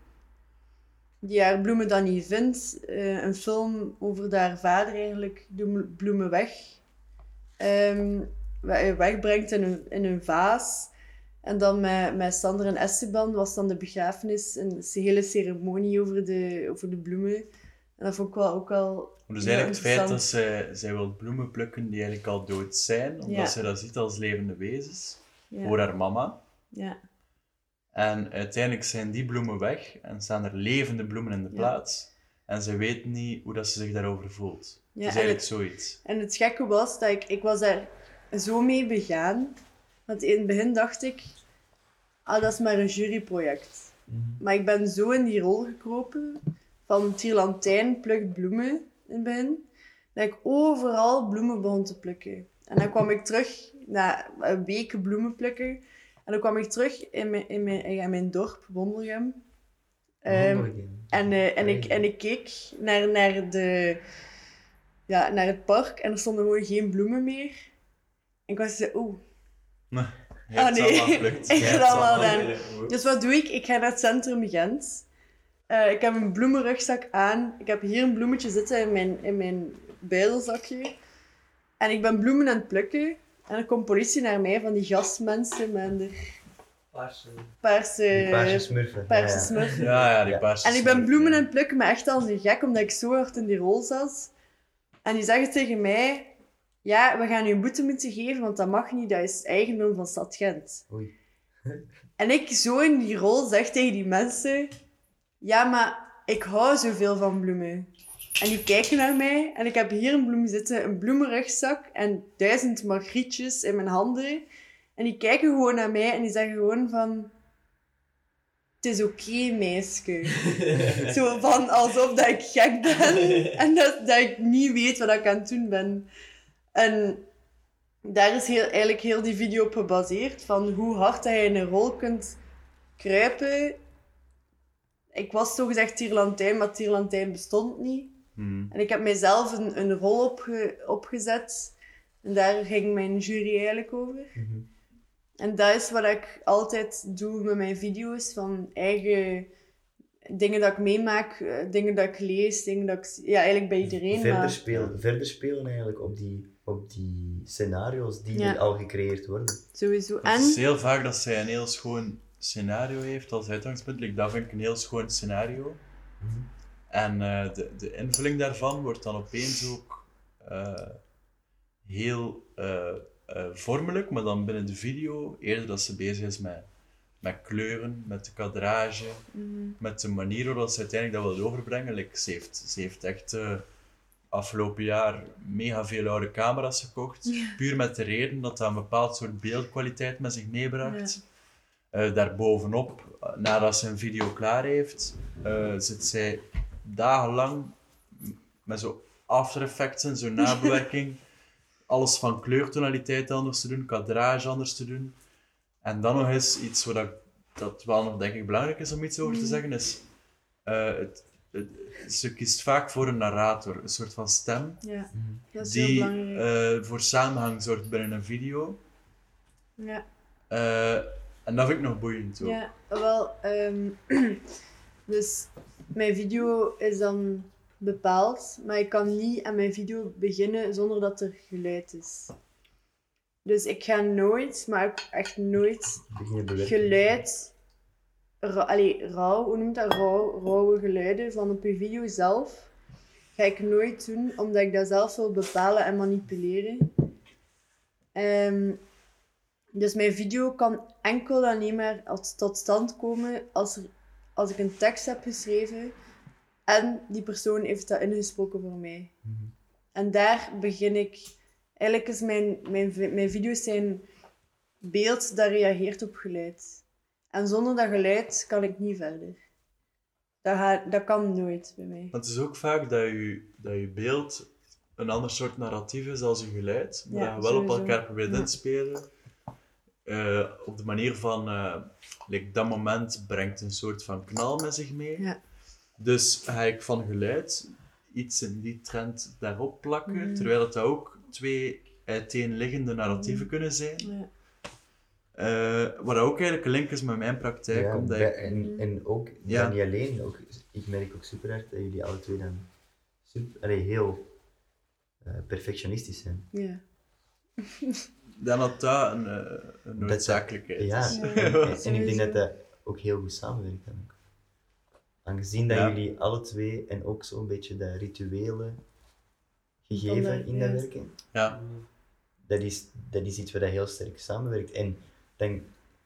Die haar bloemen dan niet vindt. Eh, een film over haar vader eigenlijk de bloemen weg, we- wegbrengt in een, in een vaas. En dan met, met Sander en Esteban was dan de begrafenis en de hele ceremonie over de, over de bloemen. En dat vond ik wel ook wel Dus eigenlijk het feit dat zij, zij wil bloemen plukken die eigenlijk al dood zijn, omdat Ja. zij dat ziet als levende wezens, Ja, voor haar mama. ja, En uiteindelijk zijn die bloemen weg en staan er levende bloemen in de Ja. plaats. En ze weet niet hoe dat ze zich daarover voelt. Ja, het is en eigenlijk het- zoiets. En het gekke was dat ik, ik was daar zo mee begaan. Want in het begin dacht ik, ah, dat is maar een juryproject. Maar ik ben zo in die rol gekropen van Tierlantijn plukt bloemen in het begin, dat ik overal bloemen begon te plukken. En dan kwam ik terug na een week bloemen plukken. En dan kwam ik terug in mijn, in mijn, in mijn dorp, Wondelgem. Ehm, en, eh, en, ik, en ik keek naar, naar, de, ja, naar het park en er stonden gewoon geen bloemen meer. En ik was zo, oeh, Oh, nee. allemaal geplukt. Ik ga dat wel geplukt. Dus wat doe ik? Ik ga naar het centrum Gent. Eh, ik heb een bloemenrugzak aan. Ik heb hier een bloemetje zitten in mijn, in mijn bijdelzakje. En ik ben bloemen aan het plukken. En er komt politie naar mij van die gastmensen met de paarse, Die paarse smurfen. paarse ja, ja. smurfen. Ja, ja, die paarse En ik ben bloemen aan het plukken, maar echt als een gek, omdat ik zo hard in die rol zat. En die zeggen tegen mij... Ja, we gaan u een boete moeten geven, want dat mag niet. Dat is eigendom van Stad Gent. Oei. En ik zo in die rol zeg tegen die mensen... Ja, maar ik hou zoveel van bloemen. En die kijken naar mij en ik heb hier een bloem zitten, een bloemenrugzak en duizend margrietjes in mijn handen. En die kijken gewoon naar mij en die zeggen gewoon van... Het is oké, meisje. Zo van alsof dat ik gek ben en dat, dat ik niet weet wat ik aan het doen ben. En daar is heel, eigenlijk heel die video op gebaseerd, van hoe hard dat je in een rol kunt kruipen. Ik was zogezegd tierlantijn, maar tierlantijn bestond niet. Hmm. En ik heb mijzelf een, een rol opge, opgezet. En daar ging mijn jury eigenlijk over. Mhm. En dat is wat ik altijd doe met mijn video's. Van eigen dingen dat ik meemaak, eh, dingen dat ik lees, dingen dat ik... Ja, eigenlijk bij iedereen. verder, maar... spelen, verder spelen eigenlijk op die, op die scenario's die Ja. er al gecreëerd worden. Sowieso. Het En... is heel vaak dat zij een heel schoon scenario heeft als uitgangspunt. Like, dat vind ik een heel schoon scenario. Mhm. En eh, de, de invulling daarvan wordt dan opeens ook eh, heel eh, eh, vormelijk, maar dan binnen de video, eerder dat ze bezig is met, met kleuren, met de kadrage, Mhm. met de manier waarop ze uiteindelijk dat wil overbrengen. Like, ze, heeft, ze heeft echt eh, afgelopen jaar mega veel oude camera's gekocht, puur met de reden dat dat een bepaald soort beeldkwaliteit met zich meebracht. Eh, daarbovenop, nadat ze een video klaar heeft, eh, zit zij dagenlang met zo After Effects en zo'n nabewerking. alles van kleurtonaliteit anders te doen, kadrage anders te doen. En dan nog eens iets wat ik, dat wel nog denk ik belangrijk is om iets over te zeggen, is eh, het, het, ze kiest vaak voor een narrator, een soort van stem, Ja, dat is heel die belangrijk. eh, voor samenhang zorgt binnen een video. ja. Eh, en dat vind ik nog boeiend ook. Ja, wel, ehm, dus mijn video is dan bepaald, maar ik kan niet aan mijn video beginnen zonder dat er geluid is. Dus ik ga nooit, maar ook echt nooit, geluid, ra allee, rauw, hoe noemt dat, rauw, rauwe geluiden van op je video zelf, ga ik nooit doen, omdat ik dat zelf wil bepalen en manipuleren. Ehm, dus mijn video kan enkel en alleen maar als- tot stand komen als, er, als ik een tekst heb geschreven en die persoon heeft dat ingesproken voor mij. Mhm. En daar begin ik... Eigenlijk is mijn, mijn, mijn video's zijn beeld dat reageert op geluid. En zonder dat geluid kan ik niet verder. Dat, gaat, dat kan nooit bij mij. Want het is ook vaak dat je, dat je beeld een ander soort narratief is als je geluid, maar Ja, dat je wel op elkaar probeert Ja. te Eh, op de manier van, eh, like, dat moment brengt een soort van knal met zich mee. Ja. Dus ga ik van geluid iets in die trend daarop plakken, Mhm. terwijl het dat ook twee uiteenliggende narratieven kunnen zijn. Ja. Eh, wat ook eigenlijk een link is met mijn praktijk, Ja, omdat bij- ik... en, en ook, Ja. niet alleen, ook, ik merk ook super hard dat jullie alle twee dan super, allee, heel eh, perfectionistisch zijn. Ja. Dan dat dat een, eh, een Dat- noodzakelijkheid Ja, is. Ja, en, en ik denk dat dat ook heel goed samenwerkt dan ook. Aangezien dat Ja. jullie alle twee en ook zo'n beetje dat rituele gegeven in dat ja. werken, Ja. dat is, dat is iets waar dat heel sterk samenwerkt. En dan,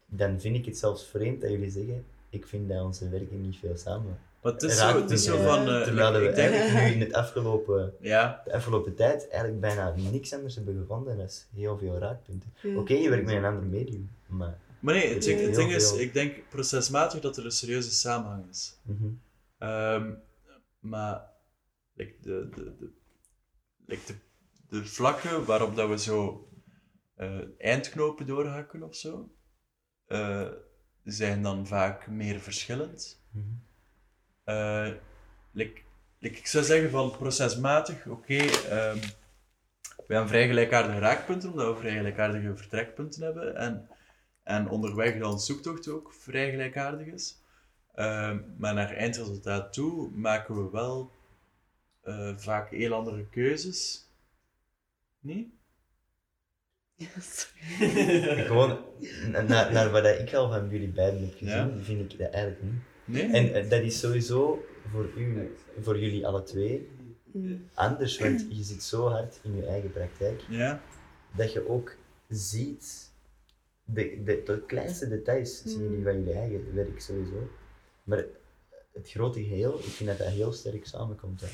dan vind ik het zelfs vreemd dat jullie zeggen, ik vind dat onze werken niet veel samen. Maar het is zo, het is zo van... eh, Terwijl we ik denk, eigenlijk nu in het afgelopen, ja, de afgelopen tijd eigenlijk bijna niks anders hebben gevonden dan heel veel raakpunten. Ja. Oké, je werkt met een ander medium, maar... maar nee, het, ding- het ding is, ik denk procesmatig dat er een serieuze samenhang is. mhm. Ehm, maar like de, de, de, like de, de vlakken waarop dat we zo eh, eindknopen doorhakken of zo, eh, zijn dan vaak meer verschillend. Mhm. Eh, like, like ik zou zeggen van procesmatig, oké, ehm, we hebben vrij gelijkaardige raakpunten, omdat we vrij gelijkaardige vertrekpunten hebben. En, en onderweg dan zoektocht ook vrij gelijkaardig is. Ehm, maar naar eindresultaat toe maken we wel eh, vaak heel andere keuzes. Niet? Gewoon, na- naar, naar wat ik al van jullie beiden heb gezien, Ja. vind ik dat eigenlijk niet. Nee? En eh, dat is sowieso voor, u, voor jullie alle twee Mm. anders, want je zit zo hard in je eigen praktijk Ja? dat je ook ziet, de, de, de kleinste details zien jullie van jullie eigen werk sowieso. Maar het grote geheel, ik vind dat dat heel sterk samenkomt. Hè.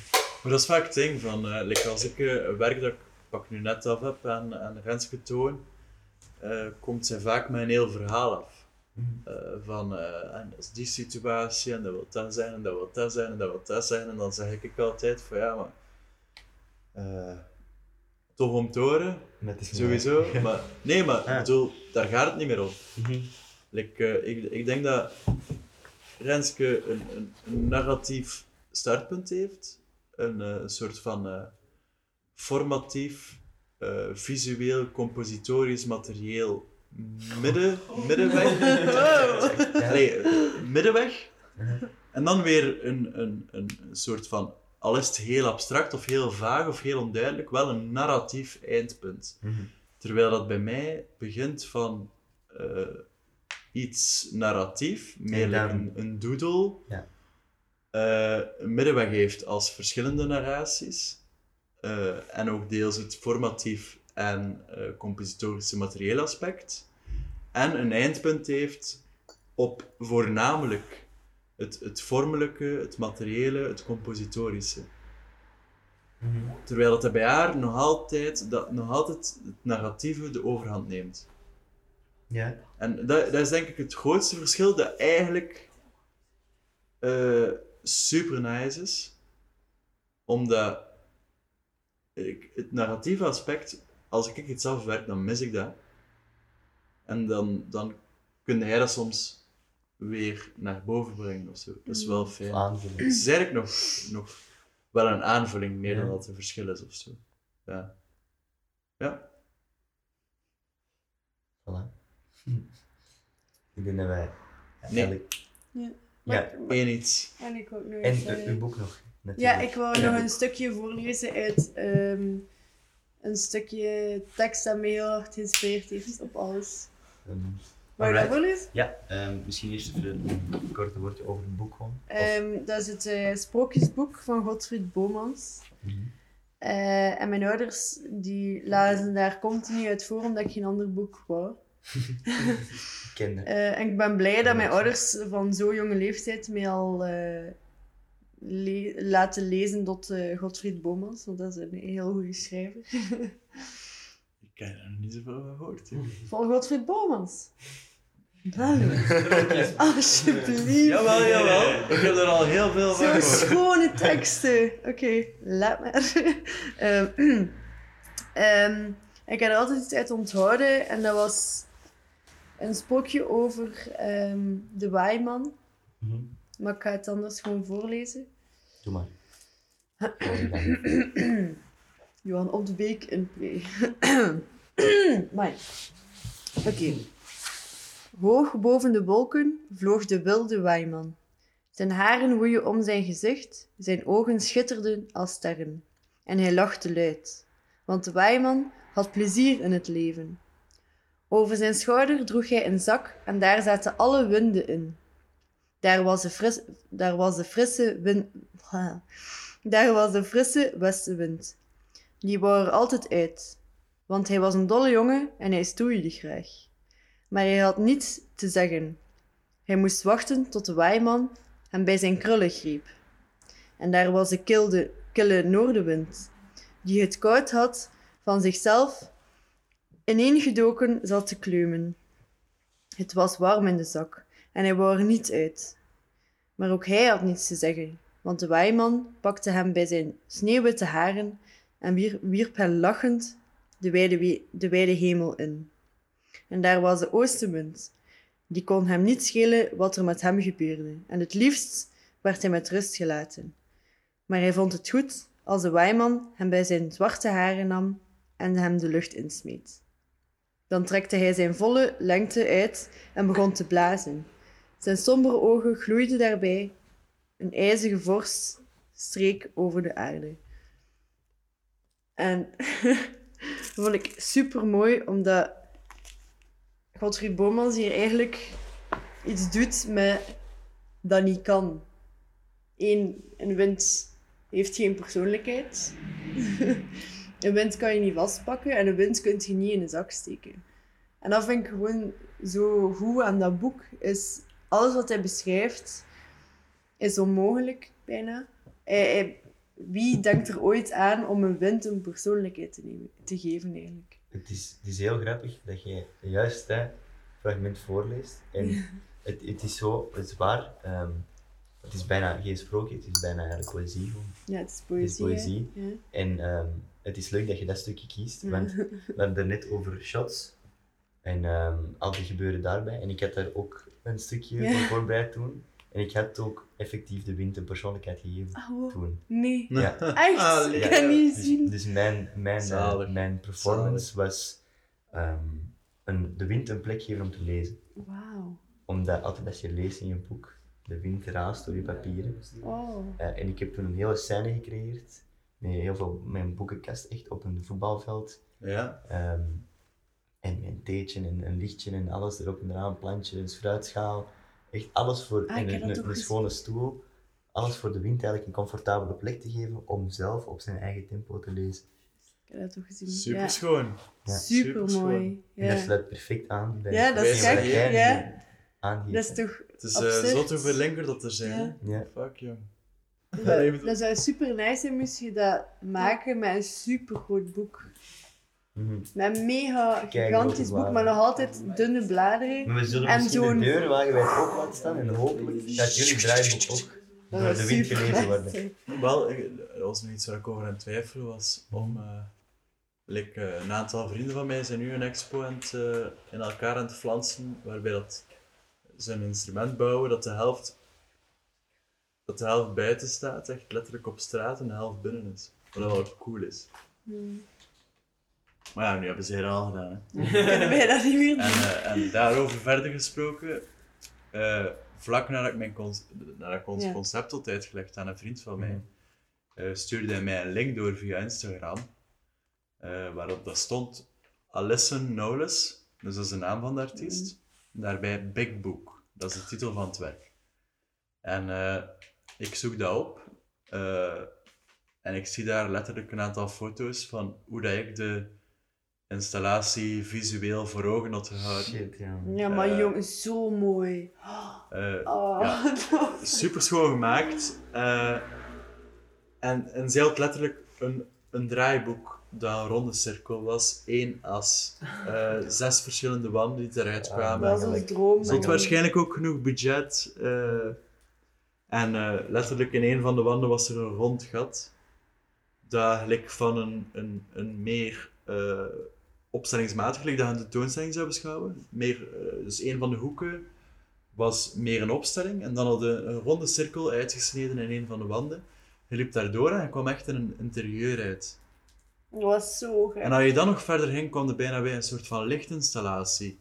Maar dat is vaak het ding van, eh, like als ik eh, werk dat ik pak nu net af heb aan, aan Renske toon, eh, komt zij vaak met een heel verhaal af. Mhm. Eh, van, eh, en dat is die situatie, en dat wil dat zijn, en dat wil dat zijn, en dat wil dat zijn. En dan zeg ik altijd van, ja, maar... tof om te horen, sowieso. Maar, nee, maar Ja. bedoel, daar gaat het niet meer om. Like, eh, ik, ik denk dat Renske een, een, een narratief startpunt heeft. Een, een soort van formatief, visueel, compositorisch, materieel midden, middenweg. Allee, eh, middenweg. En dan weer een, een, een soort van, al is het heel abstract of heel vaag of heel onduidelijk, wel een narratief eindpunt. Terwijl dat bij mij begint van eh, iets narratief, meer dan- een, een doodle, Ja. eh, een middenweg heeft als verschillende narraties, eh, en ook deels het formatief en eh, compositorische materieel aspect, en een eindpunt heeft op voornamelijk het, het vormelijke, het materiële, het compositorische. Terwijl dat bij haar nog altijd, dat, nog altijd het narratieve de overhand neemt. Ja. En dat, dat is denk ik het grootste verschil dat eigenlijk eh, super nice is. Omdat ik, het narratieve aspect, als ik iets afwerk, dan mis ik dat. En dan, dan kun jij dat soms weer naar boven brengen of zo. Dat is wel fijn. Aanvulling. Het is eigenlijk nog, nog wel een aanvulling, meer dan Ja. dat het een verschil is of zo. Ja. Ja. Voilà. Ik denk dat wij... Nee. eigenlijk- Ja. Ja. Eén iets. En ik ook nog En eens, eh, uw boek nog. Ja, natuurlijk. ik wou Ja. nog een stukje voorlezen uit ehm, een stukje tekst dat mij heel hard geïnspireerd heeft op alles. Ehm, Wou je voorlezen? ja, ehm, misschien eerst even een korte woordje over het boek gewoon. Ehm, dat is het eh, sprookjesboek van Godfried Bomans. Mhm. Eh, en mijn ouders die lazen daar continu uit voor omdat ik geen ander boek wou. Ik ken dat. Eh, en ik ben blij dat mijn ouders van zo'n jonge leeftijd mij al le- laten lezen tot eh, Godfried Bomans, want dat is een heel goede schrijver. Ik heb er nog niet zoveel van gehoord. Van Godfried Bomans. Alsjeblieft. Jawel, jawel. Ik heb er al heel veel van gehoord. schone teksten. Oké, laat maar. Ehm, ehm, ik heb er altijd iets uit onthouden en dat was een sprookje over ehm, de waaiman. Mhm. Maar ik ga het anders gewoon voorlezen. Oh, Johan op de Beek in. Mai. Oké. Hoog boven de wolken vloog de wilde waaiman. Zijn haren woeien om zijn gezicht, zijn ogen schitterden als sterren. En hij lachte luid, want de waaiman had plezier in het leven. Over zijn schouder droeg hij een zak en daar zaten alle winden in. Daar was de, daar was de frisse. Daar was de frisse westenwind. Die wou er altijd uit, want hij was een dolle jongen en hij stoeide graag. Maar hij had niets te zeggen. Hij moest wachten tot de waaiman hem bij zijn krullen greep. En daar was de kille noordenwind, die het koud had van zichzelf ineengedoken zat te kleumen. Het was warm in de zak en hij wou er niet uit. Maar ook hij had niets te zeggen, want de waaiman pakte hem bij zijn sneeuwwitte haren en wier- wierp hem lachend de wijde, de hemel in. En daar was de oostenwind. Die kon hem niet schelen wat er met hem gebeurde, en het liefst werd hij met rust gelaten. Maar hij vond het goed als de waaiman hem bij zijn zwarte haren nam en hem de lucht insmeet. Dan trekte hij zijn volle lengte uit en begon te blazen. Zijn sombere ogen gloeiden daarbij. Een ijzige vorst streek over de aarde. En dat vond ik super mooi, omdat Godfried Bomans hier eigenlijk iets doet met dat niet kan. Eén, een wind heeft geen persoonlijkheid. een wind kan je niet vastpakken en een wind kun je niet in een zak steken. En dat vind ik gewoon zo goed aan dat boek. Is alles wat hij beschrijft, is onmogelijk bijna. Hij, hij wie denkt er ooit aan om een wind een persoonlijkheid te, nemen, te geven eigenlijk? Het is, het is heel grappig dat je juist dat fragment voorleest. En het, het is zo, het is waar. ehm, het is bijna geen sprookje, het is bijna eigenlijk poëzie. gewoon. Ja, het is Het poëzie. is poëzie. hè? Ja. En ehm, het is leuk dat je dat stukje kiest, want we hadden het net over shots. En ehm, al die gebeuren daarbij. En ik had daar ook een stukje Ja. voor voorbereid toen. En ik had ook effectief de wind een persoonlijkheid gegeven Ah, wow. toen. Nee. Ja. Echt? Ah, ik kan niet Dus, zien. dus mijn, mijn, eh, mijn performance was ehm, een, de wind een plek geven om te lezen. Wauw. Omdat altijd als je leest in je boek, de wind raast door je papieren. Oh. Eh, en ik heb toen een hele scène gecreëerd. Met heel veel, mijn boekenkast echt op een voetbalveld. Ja. Ehm, en mijn theetje en een lichtje en alles erop en eraan, een plantje, een fruitschaal. Echt alles voor, Ah, en een, een, een schone stoel. Alles voor de wind eigenlijk een comfortabele plek te geven om zelf op zijn eigen tempo te lezen. Ik heb dat toch gezien. Super ja. schoon. Ja. Super mooi. Superschoon. En dat Ja. sluit perfect aan bij Ja, dat is gek, ja. aangeeft. Dat is toch Het is eh zo te verlinken dat er zijn. Ja. Ja. Fuck, jong. Dat, dat zou super nice zijn moest je dat maken met een super groot boek. Mhm. Met een mega gigantisch boek, maar nog altijd dunne bladeren. Maar we zullen En misschien zo'n- de deur wagenwijd open laten staan en hopelijk dat jullie draaiboek ook Dat door de wind gelezen worden. Wel, ik- er was nog iets waar ik over aan het twijfelen was. Om, eh, like, eh, een aantal vrienden van mij zijn nu een expo aan het, eh, in elkaar aan het flansen, waarbij dat ze een instrument bouwen dat de helft, dat de helft buiten staat, echt letterlijk op straat, en de helft binnen is. Wat wel cool is. Hmm. Maar ja, nu hebben ze het al gedaan. Hè. Kunnen wij dat niet meer En, eh, en daarover verder gesproken, eh, vlak nadat ik, mijn nadat ik ons Ja. concept had uitgelegd aan een vriend van mij, Mhm. eh, stuurde hij mij een link door via Instagram, eh, waarop dat stond Alison Knowles, dus dat is de naam van de artiest, daarbij Big Book, dat is de titel van het werk. En eh, ik zoek dat op eh, en ik zie daar letterlijk een aantal foto's van hoe dat ik de installatie visueel voor ogen had gehouden. Shit, ja. Ja, maar eh, jong, zo mooi. Eh, Oh, ja. super schoon gemaakt. eh, en, en zij had letterlijk een, een draaiboek dat een ronde cirkel was, één as, eh, zes verschillende wanden die eruit kwamen. dat was ons droom. Ze had waarschijnlijk ook genoeg budget. eh, en eh, letterlijk in een van de wanden was er een rond gat. Dat gelijk van een, een, een meer eh, opstellingsmatig, dat je een tentoonstelling zou beschouwen. Meer, eh, dus een van de hoeken was meer een opstelling. En dan had een ronde cirkel uitgesneden in een van de wanden. Je liep daardoor en je kwam echt in een interieur uit. Dat was zo gek. En als je dan nog verder ging, kwam je bijna bij een soort van lichtinstallatie.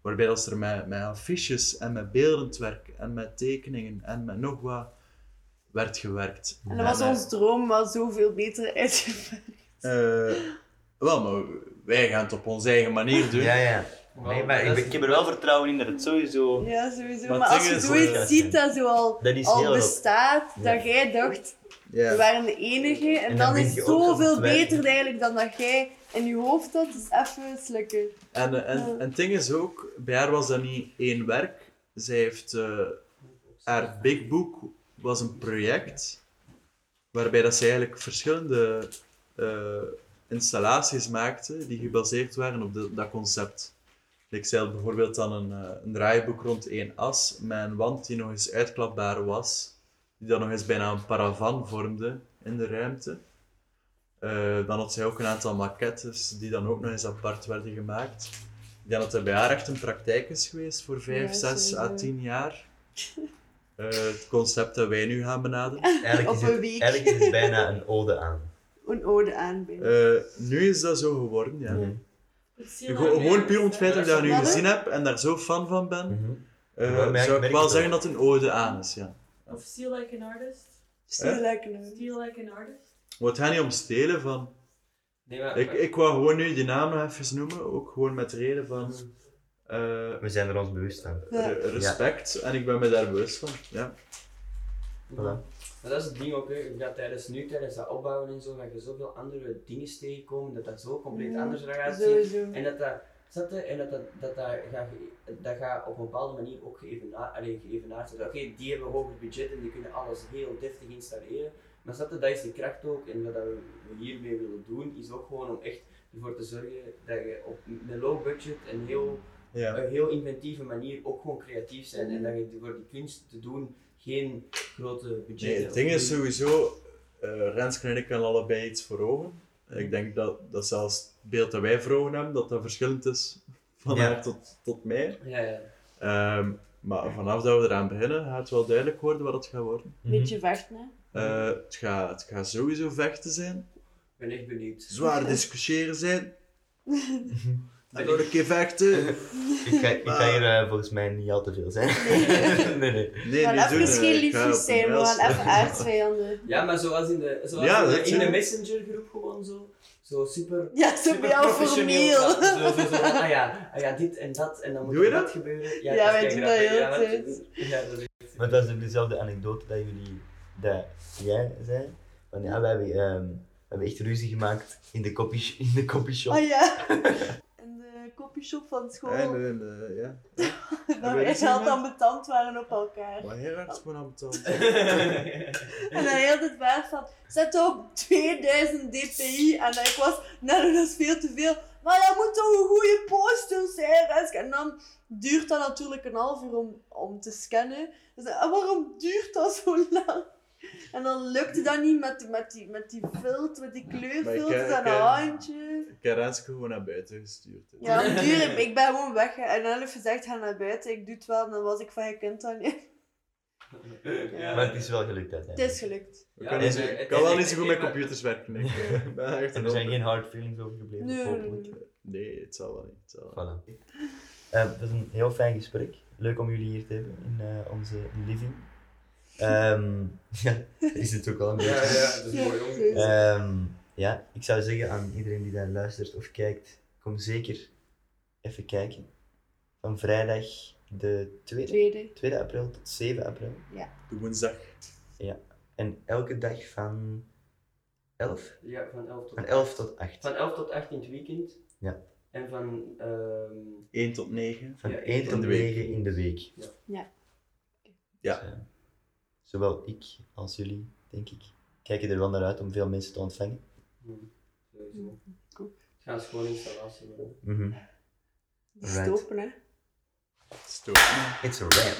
Waarbij dat er met, met affiches en met beeldend werk en met tekeningen en met nog wat werd gewerkt. En dat was eh, ons droom wel zoveel beter uitgewerkt. eh, wel, maar wij gaan het op onze eigen manier doen. Ja, ja. Nee, maar ik, ben- ik heb er wel vertrouwen in dat het sowieso... Ja, sowieso. Maar als je zoiets eh, ziet dat zo al, Dat is al heel... bestaat, Ja. dat jij dacht, we Ja. waren de enige. En, En dan is het zoveel beter eigenlijk dan dat jij in je hoofd had. Dus even slikken. En, en, Ja. en het ding is ook, bij haar was dat niet één werk. Zij heeft, eh, haar Big Book was een project waarbij dat ze eigenlijk verschillende eh, installaties maakte die gebaseerd waren op de- dat concept. Ik zei bijvoorbeeld dan een, eh, een draaiboek rond één as met een wand die nog eens uitklapbaar was, die dan nog eens bijna een paravan vormde in de ruimte. Eh, dan had zij ook een aantal maquettes die dan ook nog eens apart werden gemaakt. Ik denk dat er bij haar echt een praktijk is geweest voor 5, Ja, 6 à sowieso. 10 jaar. Eh, het concept dat wij nu gaan benaderen. Eigenlijk is, het, eigenlijk is het bijna een ode aan. Een ode aanbieden. Eh, nu is dat zo geworden, ja. Gewo- Gewoon puur om het feit dat ik dat nu gezien heb en daar zo fan van ben, Mhm. eh, merk- zou ik wel zeggen dat het een ode aan is, ja. Of steal like an artist. Steal like an artist. Maar het gaat niet om stelen van... Nee, maar, Ik, ik wou gewoon nu die naam nog even noemen, ook gewoon met de reden van... eh, We zijn er ons bewust van. Ja. respect, en ik ben me daar bewust van. Ja. Voilà. Maar dat is het ding ook, hè. dat tijdens nu, tijdens dat opbouwen en zo, dat je zoveel andere dingen tegenkomen, dat dat zo compleet Ja, anders eruit ziet. Sowieso. En dat dat? En dat dat, dat, dat, gaat, dat gaat op een bepaalde manier ook geëvenaard, allee, geëvenaard worden. Oké, die hebben hoger budget en die kunnen alles heel deftig installeren, Maar dat is de kracht ook. En wat dat we hiermee willen doen, is ook gewoon om echt ervoor te zorgen dat je op een low budget en heel, Ja. een heel inventieve manier ook gewoon creatief bent. En dat je voor die kunst te doen geen grote budgetten Nee, het ding is sowieso, eh Renske en ik hebben allebei iets voor ogen. Ik denk dat, dat zelfs het beeld dat wij voor ogen hebben, dat dat verschillend is van Ja. haar tot, tot mij. Ja, ja. Ehm, maar vanaf dat we eraan beginnen, gaat het wel duidelijk worden wat het gaat worden. Mhm. Beetje vechten, hè. Eh, het, gaat, het gaat sowieso vechten zijn, Ik ben echt benieuwd. zwaar discussiëren zijn. Een keer vechten. Ik ga, ik ga hier eh, volgens mij niet al te veel zijn. nee, nee. Nee, gaan doen. even geen liefjes zijn, een we gaan even aardsvijanden. Ja, maar zoals in de, zoals Ja, in de, in de messengergroep gewoon zo. Zo super. Ja, zo super bij jou professioneel. formeel. Ja, Zo, zo, zo, van, ah ja, ah ja, dit en dat en dan moet Doe je dat? dat gebeuren. Ja, wij doen dat heel de tijd. Ja, dat is Maar dat is ook dezelfde anekdote dat jullie, dat jij zei. Van ja, we hebben, ehm, we hebben echt ruzie gemaakt in de copy, in de copyshop. Ah ja. De copyshop van school. En, en, eh, ja. dat wij echt heel ambetant waren op elkaar. Maar heel gewoon aan betaald. En dan heel het waard van, zet op 2000 dpi. En ik was, nou dat is veel te veel. Maar dat moet toch een goede poster zijn. Renske. En dan duurt dat natuurlijk een half uur om, om te scannen. Dus en waarom duurt dat zo lang? En dan lukte dat niet met, met, die, met die filter, met die kleurfilters en een handje. Ik heb Renske gewoon naar buiten gestuurd. hè. Ja, duur, ik ben gewoon weg. hè. En dan heeft gezegd, ga naar buiten. Ik doe het wel. En dan was ik van, je kunt dat niet. Ja. Maar het is wel gelukt Het uiteindelijk. is gelukt. Ik Ja, kan, niet zo- en, ik kan wel niet zo goed met computers werken. Ik ben echt er zijn geen hard feelings overgebleven, Nee, nee, nee. Het zal wel niet. Het zal wel. Voilà. Eh, het was een heel fijn gesprek. Leuk om jullie hier te hebben in eh, onze living. Ehm ja, is het ook wel een beetje. Ja, ja, dat is Ja, mooi om. Ehm, ja, ik zou zeggen aan iedereen die daar luistert of kijkt, kom zeker even kijken. Van vrijdag de 2, Tweede. 2 april tot 7 april. De woensdag. En elke dag van 11? Ja, van 11 tot Van 11 tot 8. Van 11 tot 8 in het weekend. Ja. En van ehm 1 tot 9. Van Ja, 1 in tot de week. 9 in de week. Ja. Ja. Ja. Zowel ik als jullie, denk ik, kijken er wel naar uit om veel mensen te ontvangen. hm, sowieso. Cool. Het gaat een schone installatie worden. Die Right. stoppen, hè. Stoot. It's a wrap.